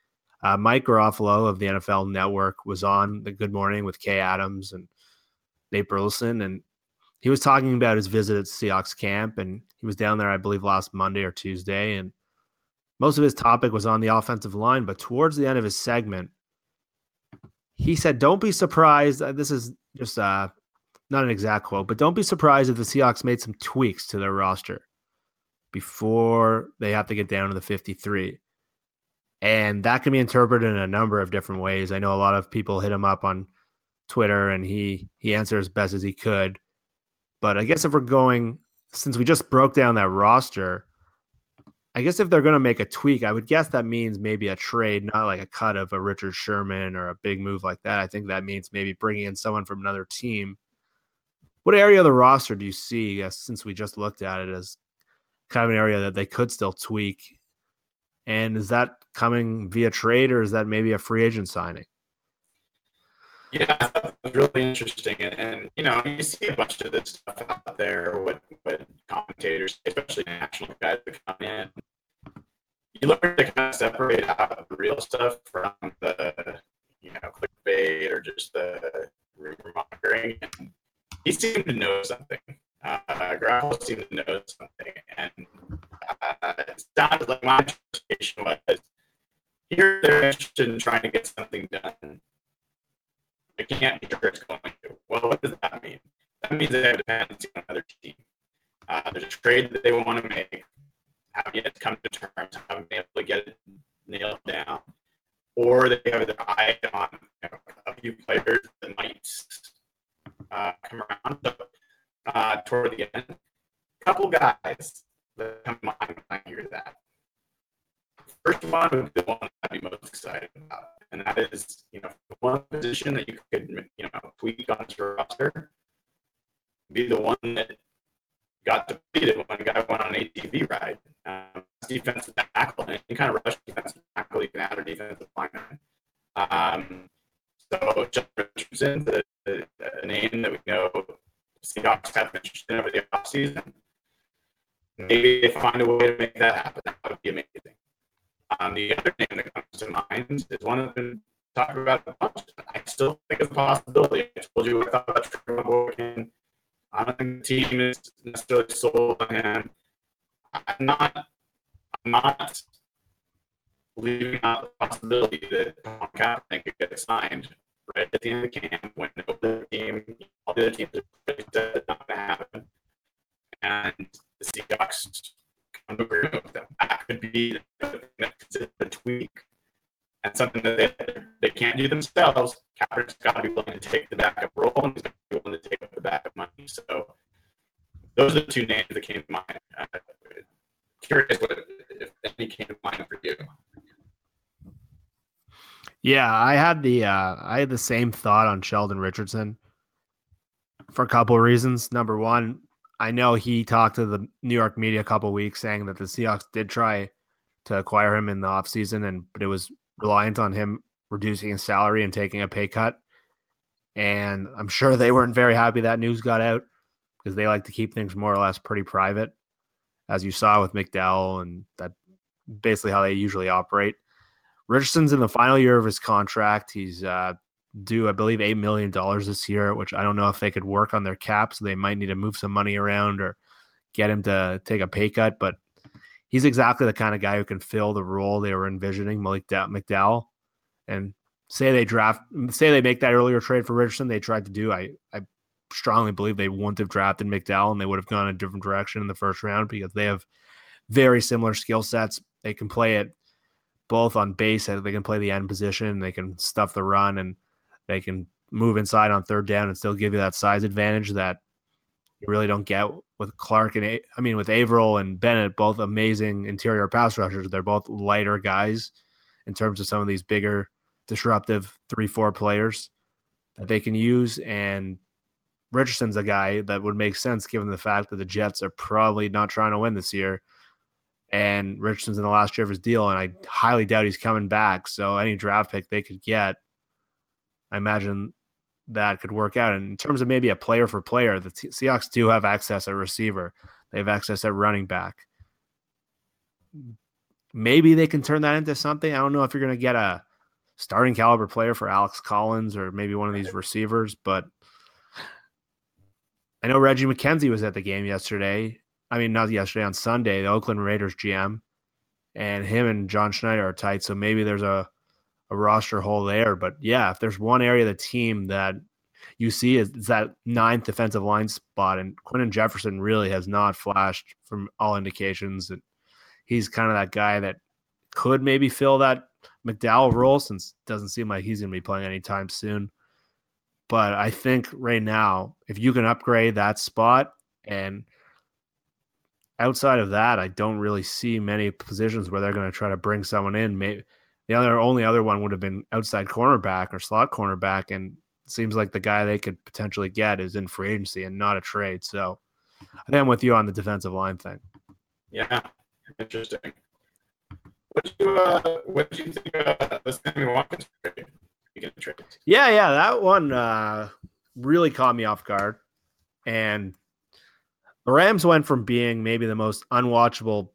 Speaker 1: uh, Mike Garafolo of the NFL Network was on the Good Morning with Kay Adams and Nate Burleson, and he was talking about his visit at Seahawks camp, and he was down there, I believe, last Monday or Tuesday, and most of his topic was on the offensive line. But towards the end of his segment, he said, "Don't be surprised. Uh, this is just uh, not an exact quote, but don't be surprised if the Seahawks made some tweaks to their roster before they have to get down to the 53." And that can be interpreted in a number of different ways. I know a lot of people hit him up on Twitter and he he answered as best as he could. But I guess if we're going since we just broke down that roster, I guess if they're going to make a tweak, I would guess that means maybe a trade, not like a cut of a Richard Sherman or a big move like that. I think that means maybe bringing in someone from another team. What area of the roster do you see, uh, since we just looked at it, as kind of an area that they could still tweak and is that coming via trade or is that maybe a free agent signing?
Speaker 2: Yeah, really interesting, and, and, you know, you see a bunch of this stuff out there. What what commentators, especially national guys, that come in. You learn to kind of separate out the real stuff from the, you know, clickbait or just the rumor mongering. He seemed to know something. Uh, Gravel seemed to know something, and uh, it sounded like my interpretation was here they're interested in trying to get something done I can't be sure it's going to. Well, what does that mean? That means they have a dependency on another team. Uh, there's a trade that they want to make, have yet to come to terms, haven't been able to get it nailed down, or they have their eye on you know, a few players that might uh, come around so, uh, toward the end. A couple guys that come to mind when I hear that. First one would be the one I'd be most excited about and that is, you know, one position that you could, you know, tweak on your roster, be the one that got depleted when a guy went on an ATV ride. Um, defensive tackle, any kind of rush defensive tackle, you can add a defensive lineman. Um, so Jeff Richardson, the, the, the, name that we know Seahawks have been interested over the offseason. Maybe they find a way to make that happen. That would be amazing. Um, the other name that comes to mind is one I've been talking about a bunch. I still think it's a possibility. I told you what I thought about Trevone Boykin. I don't think the team is necessarily sold on him. I'm not. I'm not leaving out the possibility that Tom Kaepernick could get signed right at the end of the camp when the team, the teams it's not going to happen, and the Seahawks come to agreement with them. That could be a tweak and something that they, they can't do themselves. Kaepernick's got to be willing to take the backup role and he's got to be willing to take the backup money. So those are the two names that came to mind. Uh, curious what if any came to mind for you.
Speaker 1: Yeah, I had the uh, I had the same thought on Sheldon Richardson for a couple of reasons. Number one, I know he talked to the New York media a couple weeks saying that the Seahawks did try to acquire him in the offseason and but it was reliant on him reducing his salary and taking a pay cut. And I'm sure they weren't very happy that news got out because they like to keep things more or less pretty private, as you saw with McDowell, and that basically how they usually operate. Richardson's in the final year of his contract. He's uh, due, I believe, eight million dollars this year, which I don't know if they could work on their cap, so they might need to move some money around or get him to take a pay cut. But he's exactly the kind of guy who can fill the role they were envisioning, Malik McDowell. And say they draft, say they make that earlier trade for Richardson, they tried to do. I I strongly believe they wouldn't have drafted McDowell and they would have gone a different direction in the first round because they have very similar skill sets. They can play it both on base, they can play the end position, they can stuff the run, and they can move inside on third down and still give you that size advantage that you really don't get with Clark and I mean with Avril and Bennett, both amazing interior pass rushers. They're both lighter guys in terms of some of these bigger disruptive three four players that they can use. And Richardson's a guy that would make sense given the fact that the Jets are probably not trying to win this year. And Richardson's in the last year of his deal, and I highly doubt he's coming back. So any draft pick they could get I imagine that could work out. And in terms of maybe a player for player, the Seahawks do have access at receiver. They have access at running back. Maybe they can turn that into something. I don't know if you're going to get a starting caliber player for Alex Collins or maybe one of these receivers, but I know Reggie McKenzie was at the game yesterday. I mean, not yesterday, on Sunday, the Oakland Raiders GM, and him and John Schneider are tight. So maybe there's a a roster hole there. But yeah, if there's one area of the team that you see is, is that ninth defensive line spot, and Quinton Jefferson really has not flashed from all indications. And he's kind of that guy that could maybe fill that McDowell role since doesn't seem like he's going to be playing anytime soon. But I think right now, if you can upgrade that spot and outside of that, I don't really see many positions where they're going to try to bring someone in. Maybe the other only other one would have been outside cornerback or slot cornerback, and seems like the guy they could potentially get is in free agency and not a trade. So I I'm with you on the defensive line thing.
Speaker 2: Yeah, interesting. What do you uh, what did you think of the Sammy Watkins trade? making a trade.
Speaker 1: Yeah, yeah, that one uh, really caught me off guard, and the Rams went from being maybe the most unwatchable,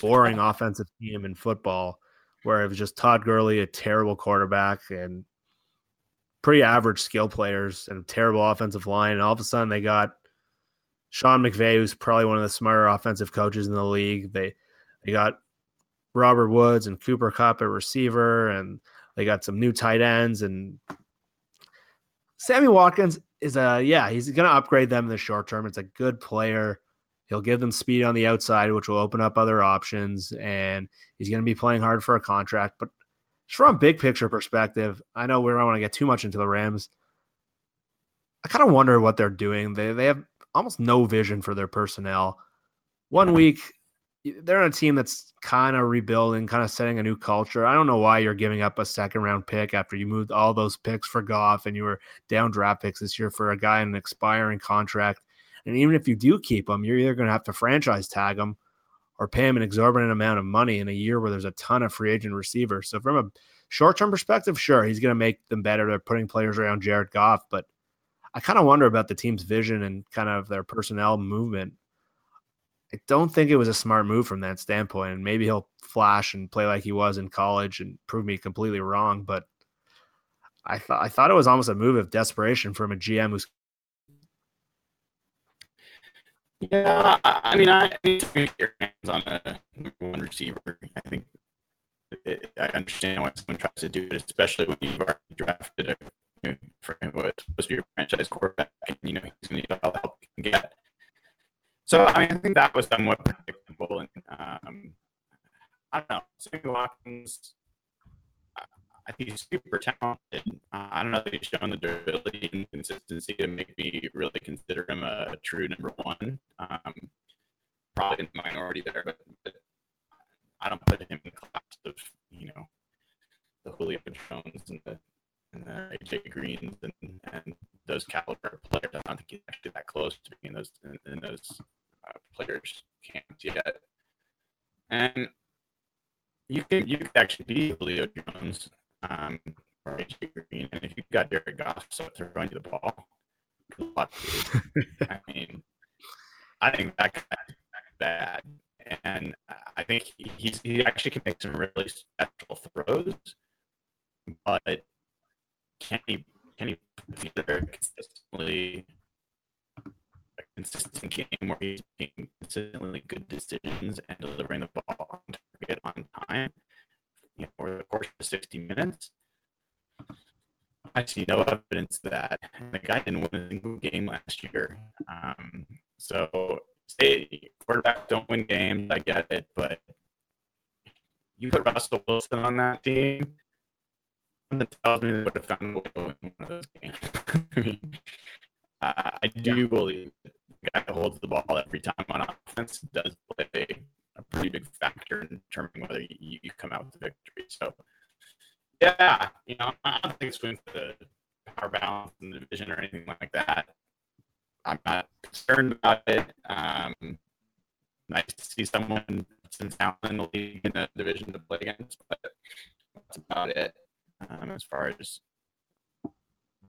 Speaker 1: boring offensive team in football, where it was just Todd Gurley, a terrible quarterback, and pretty average skill players and a terrible offensive line, and all of a sudden they got Sean McVay, who's probably one of the smarter offensive coaches in the league. They they got Robert Woods and Cooper Kupp at receiver, and they got some new tight ends. And Sammy Watkins is a yeah, he's going to upgrade them in the short term. It's a good player. He'll give them speed on the outside, which will open up other options, and he's going to be playing hard for a contract. But from a big picture perspective, I know we don't want to get too much into the Rams. I kind of wonder what they're doing. They they have almost no vision for their personnel. One week they're on a team that's kind of rebuilding, kind of setting a new culture. I don't know why you're giving up a second round pick after you moved all those picks for Goff and you were down draft picks this year for a guy in an expiring contract. And even if you do keep him, you're either going to have to franchise tag him or pay him an exorbitant amount of money in a year where there's a ton of free agent receivers. So from a short term perspective, sure, he's going to make them better. They're putting players around Jared Goff, but I kind of wonder about the team's vision and kind of their personnel movement I don't think it was a smart move from that standpoint. And maybe he'll flash and play like he was in college and prove me completely wrong. But I thought I thought it was almost a move of desperation from a GM who's.
Speaker 2: Yeah, I mean, I your hands on a one receiver. I think it, I understand why someone tries to do it, especially when you've already drafted a for him what's supposed to be your franchise quarterback, you know he's going to need all the help he can get. So I mean, I think that was somewhat predictable, and um, I don't know. Sammy Watkins, I think he's super talented. Uh, I don't know if he's shown the durability and consistency to make me really consider him a, true number one. Um, probably in the minority there, but, but, I don't put him in the class of you know the Julio Jones and the and the AJ Greens and, and those caliber players. I don't think he's actually that close to being those in, in those uh, players camps yet. And you could you could actually be Julio Jones um, or AJ Green, and if you've got Jared Goff so throwing you the ball, I mean, I think that guy bad, and I think he's he actually can make some really special throws, but can he can he either consistently a consistent game where he's making consistently good decisions and delivering the ball on target on time you know, over the course of 60 minutes. I see no evidence of that the guy didn't win a single game last year. Um, so, say quarterbacks don't win games, I get it, but you put Russell Wilson on that team, that tells me they would have found a way to win one of those games. I mean, uh, I do yeah. believe the guy that holds the ball every time on offense does play a pretty big factor in determining whether you, you come out with a victory. So, yeah, you know, I don't think it's for the power balance in the division or anything like that. I'm not concerned about it. Um, nice to see someone in the league in the division to play against, but that's about it um, as far as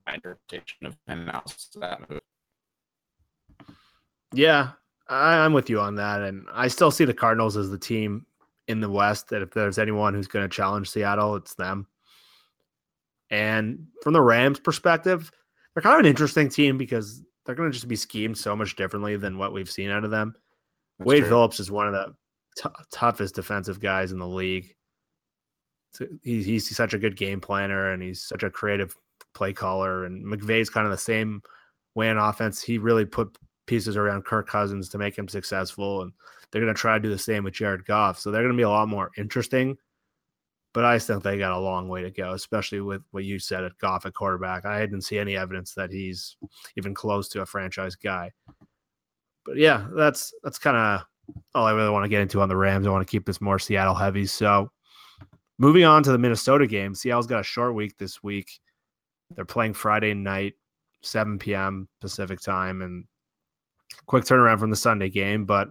Speaker 2: my interpretation of analysis of that move.
Speaker 1: Yeah, I, am with you on that, and I still see the Cardinals as the team in the West that if there's anyone who's going to challenge Seattle, it's them. And from the Rams' perspective, they're kind of an interesting team because they're going to just be schemed so much differently than what we've seen out of them. That's Wade true. Phillips is one of the t- toughest defensive guys in the league. So he's, he's such a good game planner and he's such a creative play caller. And McVay's kind of the same way in offense. He really put pieces around Kirk Cousins to make him successful. And they're going to try to do the same with Jared Goff. So they're going to be a lot more interesting. But I think they got a long way to go, especially with what you said at Goff at quarterback. I didn't see any evidence that he's even close to a franchise guy. But yeah, that's that's kind of all I really want to get into on the Rams. I want to keep this more Seattle heavy. So moving on to the Minnesota game, Seattle's got a short week this week. They're playing Friday night, 7 p.m. Pacific time, and quick turnaround from the Sunday game. But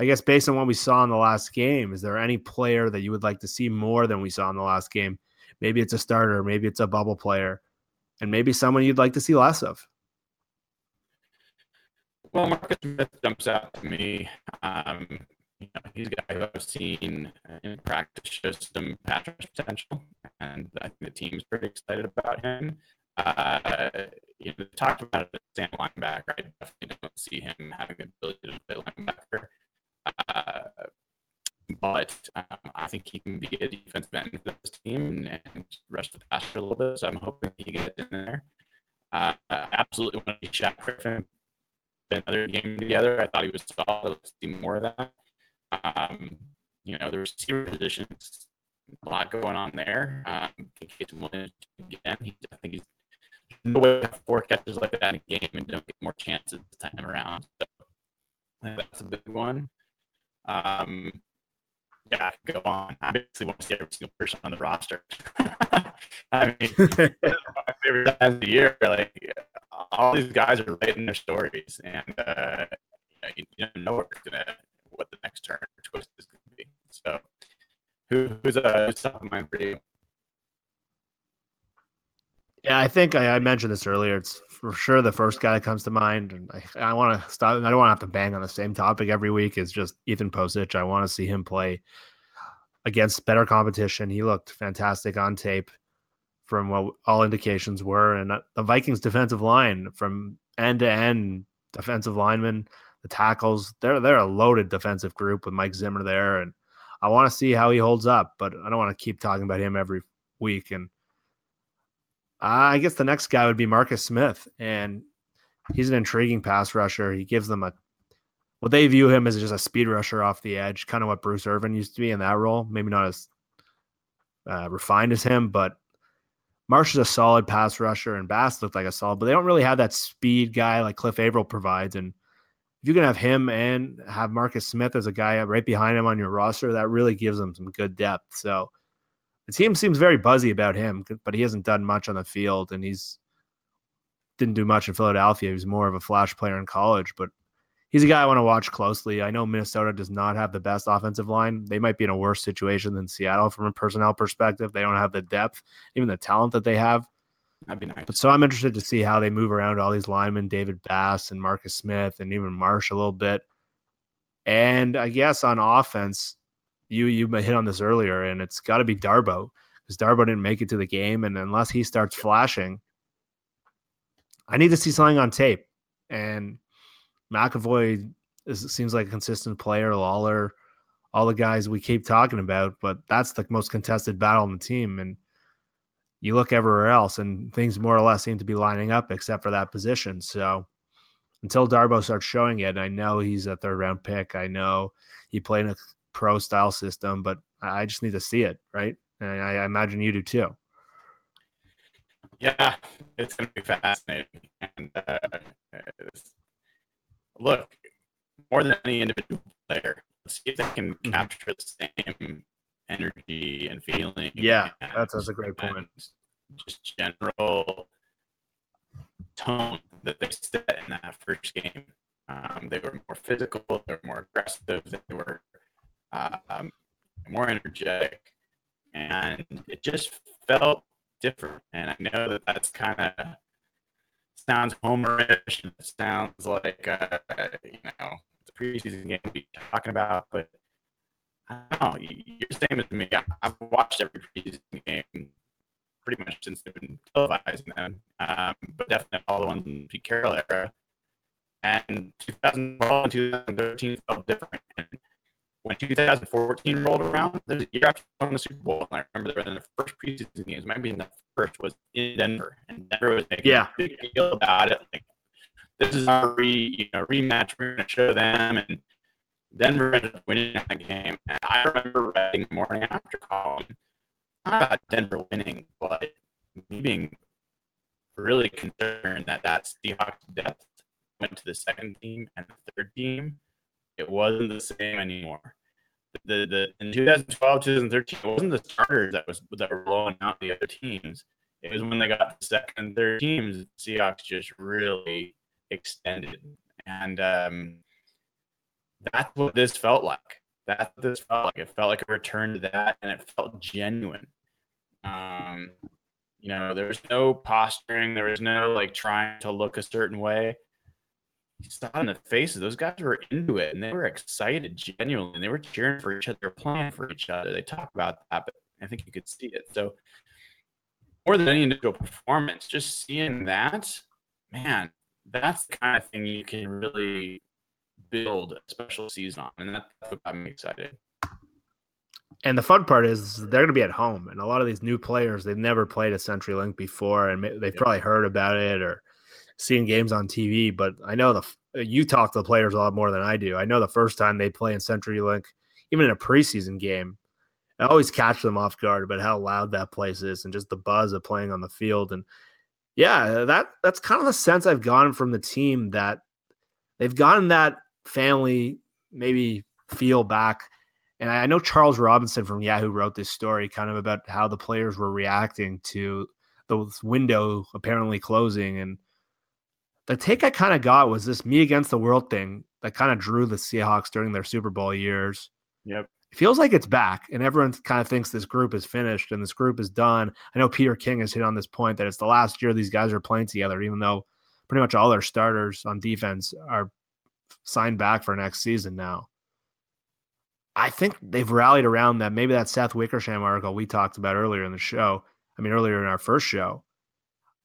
Speaker 1: I guess based on what we saw in the last game, is there any player that you would like to see more than we saw in the last game Maybe it's a starter, maybe it's a bubble player, and maybe someone you'd like to see less of.
Speaker 2: Well, Marcus Smith jumps out to me. Um, you know, he's a guy who I've seen in practice show some pass potential, and I think the team's pretty excited about him. Uh, you know, talked about it as a stand linebacker. I definitely don't see him having the ability to play linebacker. Uh, but um, I think he can be a defensive end for this team and, rush the passer a little bit. So I'm hoping he gets in there. Uh, absolutely want to see Shaq Griffin another game together. I thought he was solid. Let's see more of that. Um, you know, the receiver positions, a lot going on there. Um, Kasen Williams again. He, I think he's no way to four catches like that in a game and don't get more chances this time around. So that's a big one. Um, yeah, go on. I basically want to see every single person on the roster. I mean, my favorite times of the year. Like all these guys are writing their stories, and uh, you, you don't know what gonna what the next turn or twist is going to be. So, who, who's uh, who's top of mind for you?
Speaker 1: Yeah, I think I, I, mentioned this earlier. It's for sure the first guy that comes to mind, and I, I want to stop. I don't want to have to bang on the same topic every week. Is just Ethan Pocic. I want to see him play against better competition. He looked fantastic on tape, from what all indications were, and uh, the Vikings' defensive line from end to end, defensive linemen, the tackles. They're they're a loaded defensive group with Mike Zimmer there, and I want to see how he holds up. But I don't want to keep talking about him every week and I guess the next guy would be Marcus Smith, and he's an intriguing pass rusher. He gives them a what they view him as just a speed rusher off the edge, kind of what Bruce Irvin used to be in that role. Maybe not as uh, refined as him, but Marsh is a solid pass rusher, and Bass looked like a solid, but they don't really have that speed guy like Cliff Avril provides. And if you can have him and have Marcus Smith as a guy right behind him on your roster, that really gives them some good depth. So the team seems very buzzy about him, but he hasn't done much on the field, and he's didn't do much in Philadelphia. He was more of a flash player in college, but he's a guy I want to watch closely. I know Minnesota does not have the best offensive line. They might be in a worse situation than Seattle from a personnel perspective. They don't have the depth, even the talent that they have.
Speaker 2: That'd be nice.
Speaker 1: But so I'm interested to see how they move around all these linemen, David Bass and Marcus Smith, and even Marsh a little bit. And I guess on offense, you you hit on this earlier, and it's got to be Darboh because Darboh didn't make it to the game, and unless he starts flashing, I need to see something on tape. And McEvoy is, seems like a consistent player. Lawler, all the guys we keep talking about, but that's the most contested battle on the team. And you look everywhere else, and things more or less seem to be lining up, except for that position. So until Darboh starts showing it, I know he's a third round pick. I know he played in a pro style system, but I just need to see it, right? And I, I imagine you do too.
Speaker 2: Yeah, it's going to be fascinating. And uh, look, more than any individual player, let's see if they can mm-hmm. capture the same energy and feeling.
Speaker 1: Yeah, that's, that's a great point.
Speaker 2: Just general tone that they set in that first game. Um, they were more physical, they were more aggressive, they were um, more energetic, and it just felt different. And I know that that's kind of sounds homerish it sounds like uh, you know the preseason game we're talking about, but I don't know. You're the same as me. I've watched every preseason game pretty much since they've been televising them, um, but definitely all the ones in the Pete Carroll era. And 2012 and 2013 felt different. And when 2014 rolled around, there's a year after winning the Super Bowl, and I remember they were in the first preseason games. Might be in the first was in Denver, and Denver was making
Speaker 1: yeah.
Speaker 2: a big deal about it. Like this is our re, you know, rematch. We're going to show them, and Denver ended up winning that game. And I remember writing the morning after calling not about Denver winning, but me being really concerned that that Seahawks depth went to the second team and the third team. It wasn't the same anymore. The the in 2012 2013 it wasn't the starters that was that were blowing out the other teams. It was when they got the second and third teams Seahawks just really extended. And um that's what this felt like. That's what this felt like. It felt like a return to that and it felt genuine. Um, you know, there was no posturing. There was no like trying to look a certain way. You saw in the faces; those guys were into it, and they were excited, genuinely. And they were cheering for each other, playing for each other. They talk about that, but I think you could see it. So, more than any individual performance, just seeing that, man, that's the kind of thing you can really build a special season on, and that's what got me excited.
Speaker 1: And the fun part is they're going to be at home, and a lot of these new players they've never played a CenturyLink before, and they've probably heard about it or seen games on TV. But I know the you talk to the players a lot more than I do. I know the first time they play in CenturyLink, even in a preseason game, I always catch them off guard about how loud that place is and just the buzz of playing on the field. And yeah, that that's kind of the sense I've gotten from the team that they've gotten that family maybe feel back and I know Charles Robinson from Yahoo wrote this story kind of about how the players were reacting to the window apparently closing. And the take I kind of got was this me against the world thing that kind of drew the Seahawks during their Super Bowl years.
Speaker 2: Yep.
Speaker 1: It feels like it's back, and everyone kind of thinks this group is finished and this group is done. I know Peter King has hit on this point that it's the last year these guys are playing together, even though pretty much all their starters on defense are signed back for next season now. I think they've rallied around that. Maybe that Seth Wickersham article we talked about earlier in the show. I mean, earlier in our first show.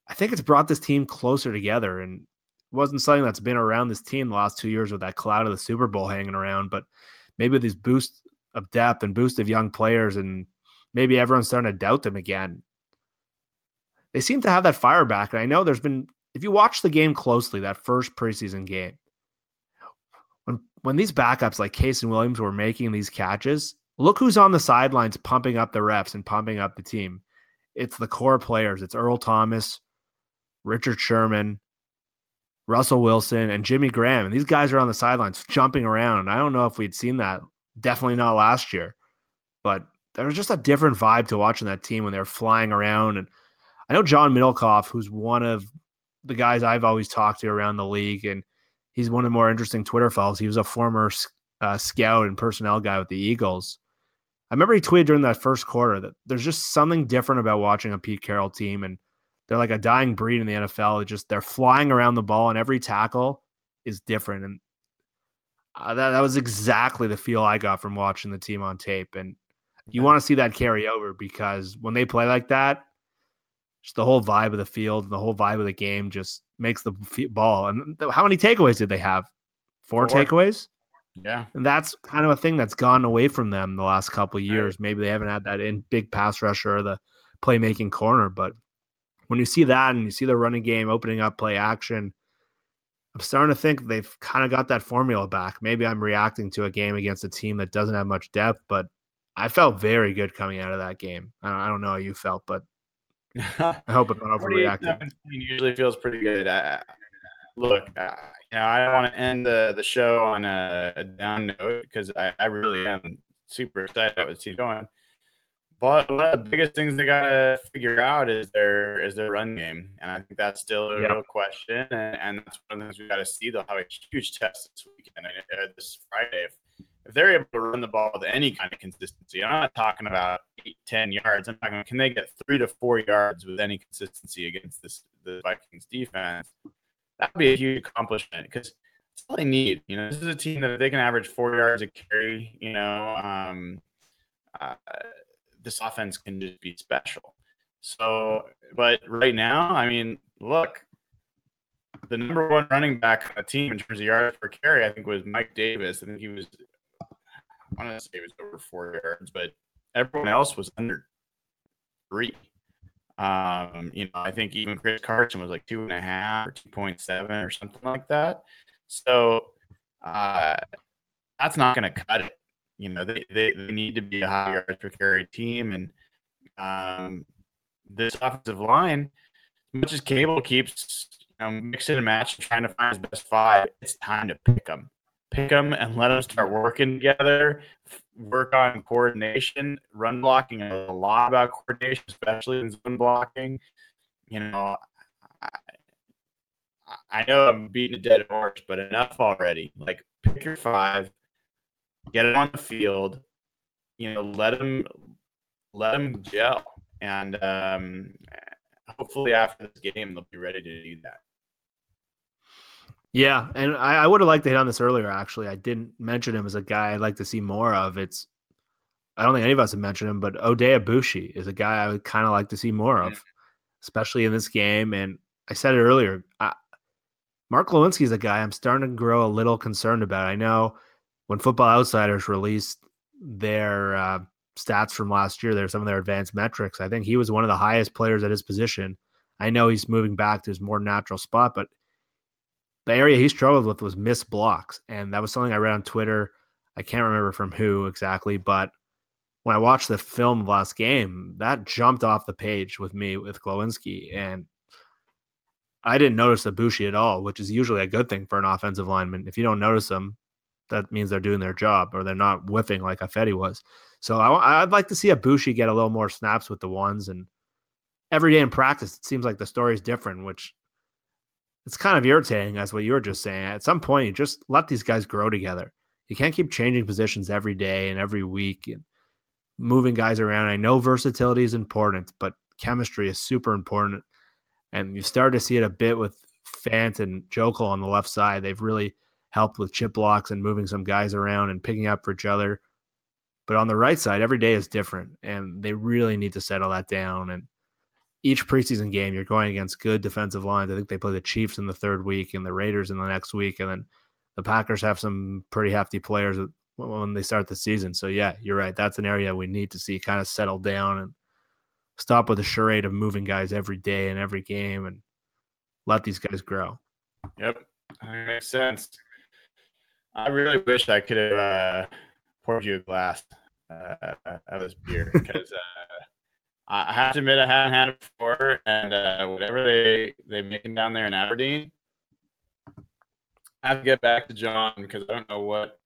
Speaker 1: I think it's brought this team closer together, and wasn't something that's been around this team the last two years with that cloud of the Super Bowl hanging around. But maybe these boosts of depth and boost of young players, and maybe everyone's starting to doubt them again. They seem to have that fire back, and I know there's been. If you watch the game closely, that first preseason game, when when these backups like Kasen Williams were making these catches, look who's on the sidelines pumping up the refs and pumping up the team. It's the core players. It's Earl Thomas, Richard Sherman, Russell Wilson, and Jimmy Graham. And these guys are on the sidelines jumping around. I don't know if we'd seen that. Definitely not last year. But there was just a different vibe to watching that team when they were flying around. And I know John Middlekauff, who's one of the guys I've always talked to around the league, and he's one of the more interesting Twitter follows. He was a former uh, scout and personnel guy with the Eagles. I remember he tweeted during that first quarter that there's just something different about watching a Pete Carroll team, and they're like a dying breed in the NFL. It just they're flying around the ball, and every tackle is different. And uh, that that was exactly the feel I got from watching the team on tape. And you want to see that carry over because when they play like that, just the whole vibe of the field, the whole vibe of the game just makes the ball. And how many takeaways did they have? Four, Four. takeaways.
Speaker 2: Yeah,
Speaker 1: and that's kind of a thing that's gone away from them the last couple years. Right. Maybe they haven't had that in big pass rusher or the playmaking corner, but when you see that and you see the running game opening up play action, I'm starting to think they've kind of got that formula back. Maybe I'm reacting to a game against a team that doesn't have much depth, but I felt very good coming out of that game. I don't know how you felt, but I hope I'm not overreacting.
Speaker 2: Usually feels pretty good. I, look, I, you know, I don't want to end the, the show on a, a down note because I, I, really am super excited about what he's doing. But one of the biggest things they gotta figure out is their is their run game, and I think that's still a real question. And, and, that's one of the things we got to see. They'll have a huge test this weekend, uh, this Friday. If, if they're able to run the ball with any kind of consistency, I'm not talking about eight, 10 yards. I'm talking, can they get three to four yards with any consistency against this the Vikings defense? That would be a huge accomplishment because that's all they need. You know, this is a team that they can average four yards a carry, you know, um, uh, this offense can just be special. So, but right now, I mean, look, the number one running back on team in terms of yards per carry, I think, was Mike Davis. I think he was, I want to say it was over four yards, but everyone else was under three. Um, you know, I think even Chris Carson was like two and a half or two point seven or something like that. So uh, that's not going to cut it. You know, they, they, they need to be a high yards per carry team, and um, this offensive line, as much as Cable keeps you know, mixing and matching, trying to find his best five, it's time to pick them pick them and let them start working together, work on coordination. Run blocking a lot about coordination, especially in zone blocking. You know, I, I know I'm beating a dead horse, but enough already. Like, pick your five, get him on the field. You know, let him let him gel. and um, hopefully after this game they'll be ready to do that.
Speaker 1: Yeah, and I, I would have liked to hit on this earlier. Actually, I didn't mention him as a guy I'd like to see more of. It's I don't think any of us have mentioned him, but Oday Aboushi is a guy I would kind of like to see more of, especially in this game. And I said it earlier. I, Mark Glowinski is a guy I'm starting to grow a little concerned about. I know when Football Outsiders released their uh, stats from last year, there's some of their advanced metrics. I think he was one of the highest players at his position. I know he's moving back to his more natural spot, but the area he struggled with was missed blocks. And that was something I read on Twitter. I can't remember from who exactly, but when I watched the film last game, that jumped off the page with me with Glowinski. And I didn't notice Aboushi at all, which is usually a good thing for an offensive lineman. If you don't notice them, that means they're doing their job or they're not whiffing like Ifedi was. So I, would like to see Aboushi get a little more snaps with the ones. And every day in practice, it seems like the story is different, which it's kind of irritating as what you were just saying. At some point, you just let these guys grow together. You can't keep changing positions every day and every week and moving guys around. I know versatility is important, but chemistry is super important. And you start to see it a bit with Fant and Joeckel on the left side. They've really helped with chip blocks and moving some guys around and picking up for each other. But on the right side, every day is different, and they really need to settle that down. And each preseason game, you're going against good defensive lines. I think they play the Chiefs in the third week and the Raiders in the next week, and then the Packers have some pretty hefty players when they start the season. So yeah, you're right. That's an area we need to see kind of settle down and stop with the charade of moving guys every day and every game and let these guys grow.
Speaker 2: Yep, that makes sense. I really wish I could have uh, poured you a glass uh, of this beer because uh, I have to admit I haven't had it before, and uh, whatever they they making down there in Aberdeen, I have to get back to John because I don't know what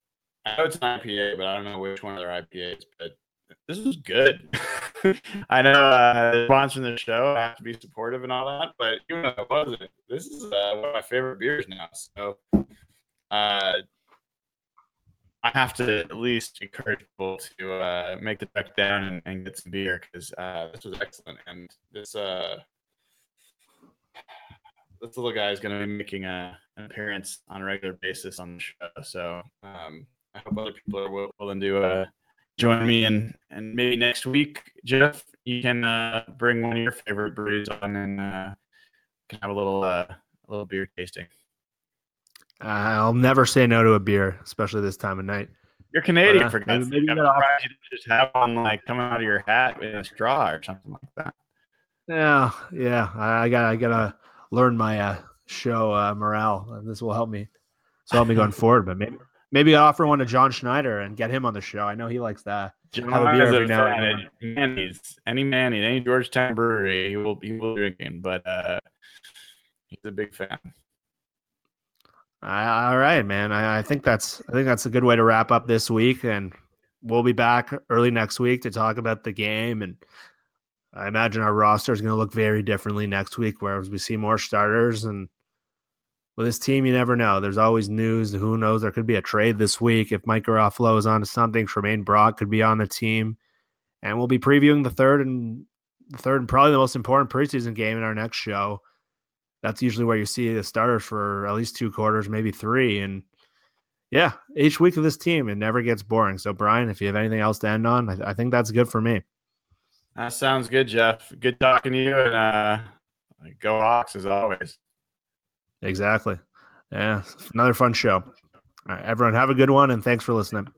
Speaker 2: I know it's an IPA, but I don't know which one of their IPAs. But this is good. I know uh, sponsoring the show, I have to be supportive and all that, but even though it wasn't, this is uh, one of my favorite beers now. So uh, I have to at least encourage people to uh, make the trek down and, and get some beer because uh, this was excellent. And this uh, this little guy is going to be making a, an appearance on a regular basis on the show. So um, I hope other people are willing to uh, join me and and maybe next week, Jeff, you can uh, bring one of your favorite brews on and uh, can have a little a little beer tasting.
Speaker 1: I'll never say no to a beer, especially this time of night.
Speaker 2: You're Canadian but, uh, for God's you just have one like coming out of your hat in a straw or something like that.
Speaker 1: Yeah, yeah. I, I got I gotta learn my uh, show uh, morale. This will help me. So help me going forward. But maybe Maybe I offer one to John Schneider and get him on the show. I know he likes that.
Speaker 2: John have a beer every now and then. Manny's, any Manny, any Georgetown brewery, he will he will be drinking, but uh, he's a big fan.
Speaker 1: All right, man. I, I think that's I think that's a good way to wrap up this week, and we'll be back early next week to talk about the game. And I imagine our roster is going to look very differently next week, whereas we see more starters and with this team, you never know. There's always news. Who knows? There could be a trade this week. If Mike Garafolo is onto something, Tramaine Brock could be on the team. And we'll be previewing the third and the third and probably the most important preseason game in our next show. That's usually where you see the starters for at least two quarters, maybe three. And yeah, each week of this team, it never gets boring. So, Brian, if you have anything else to end on, I, I think that's good for me.
Speaker 2: That sounds good, Jeff. Good talking to you. And uh, go Hawks as always.
Speaker 1: Exactly. Yeah. Another fun show. All right, everyone, have a good one and thanks for listening.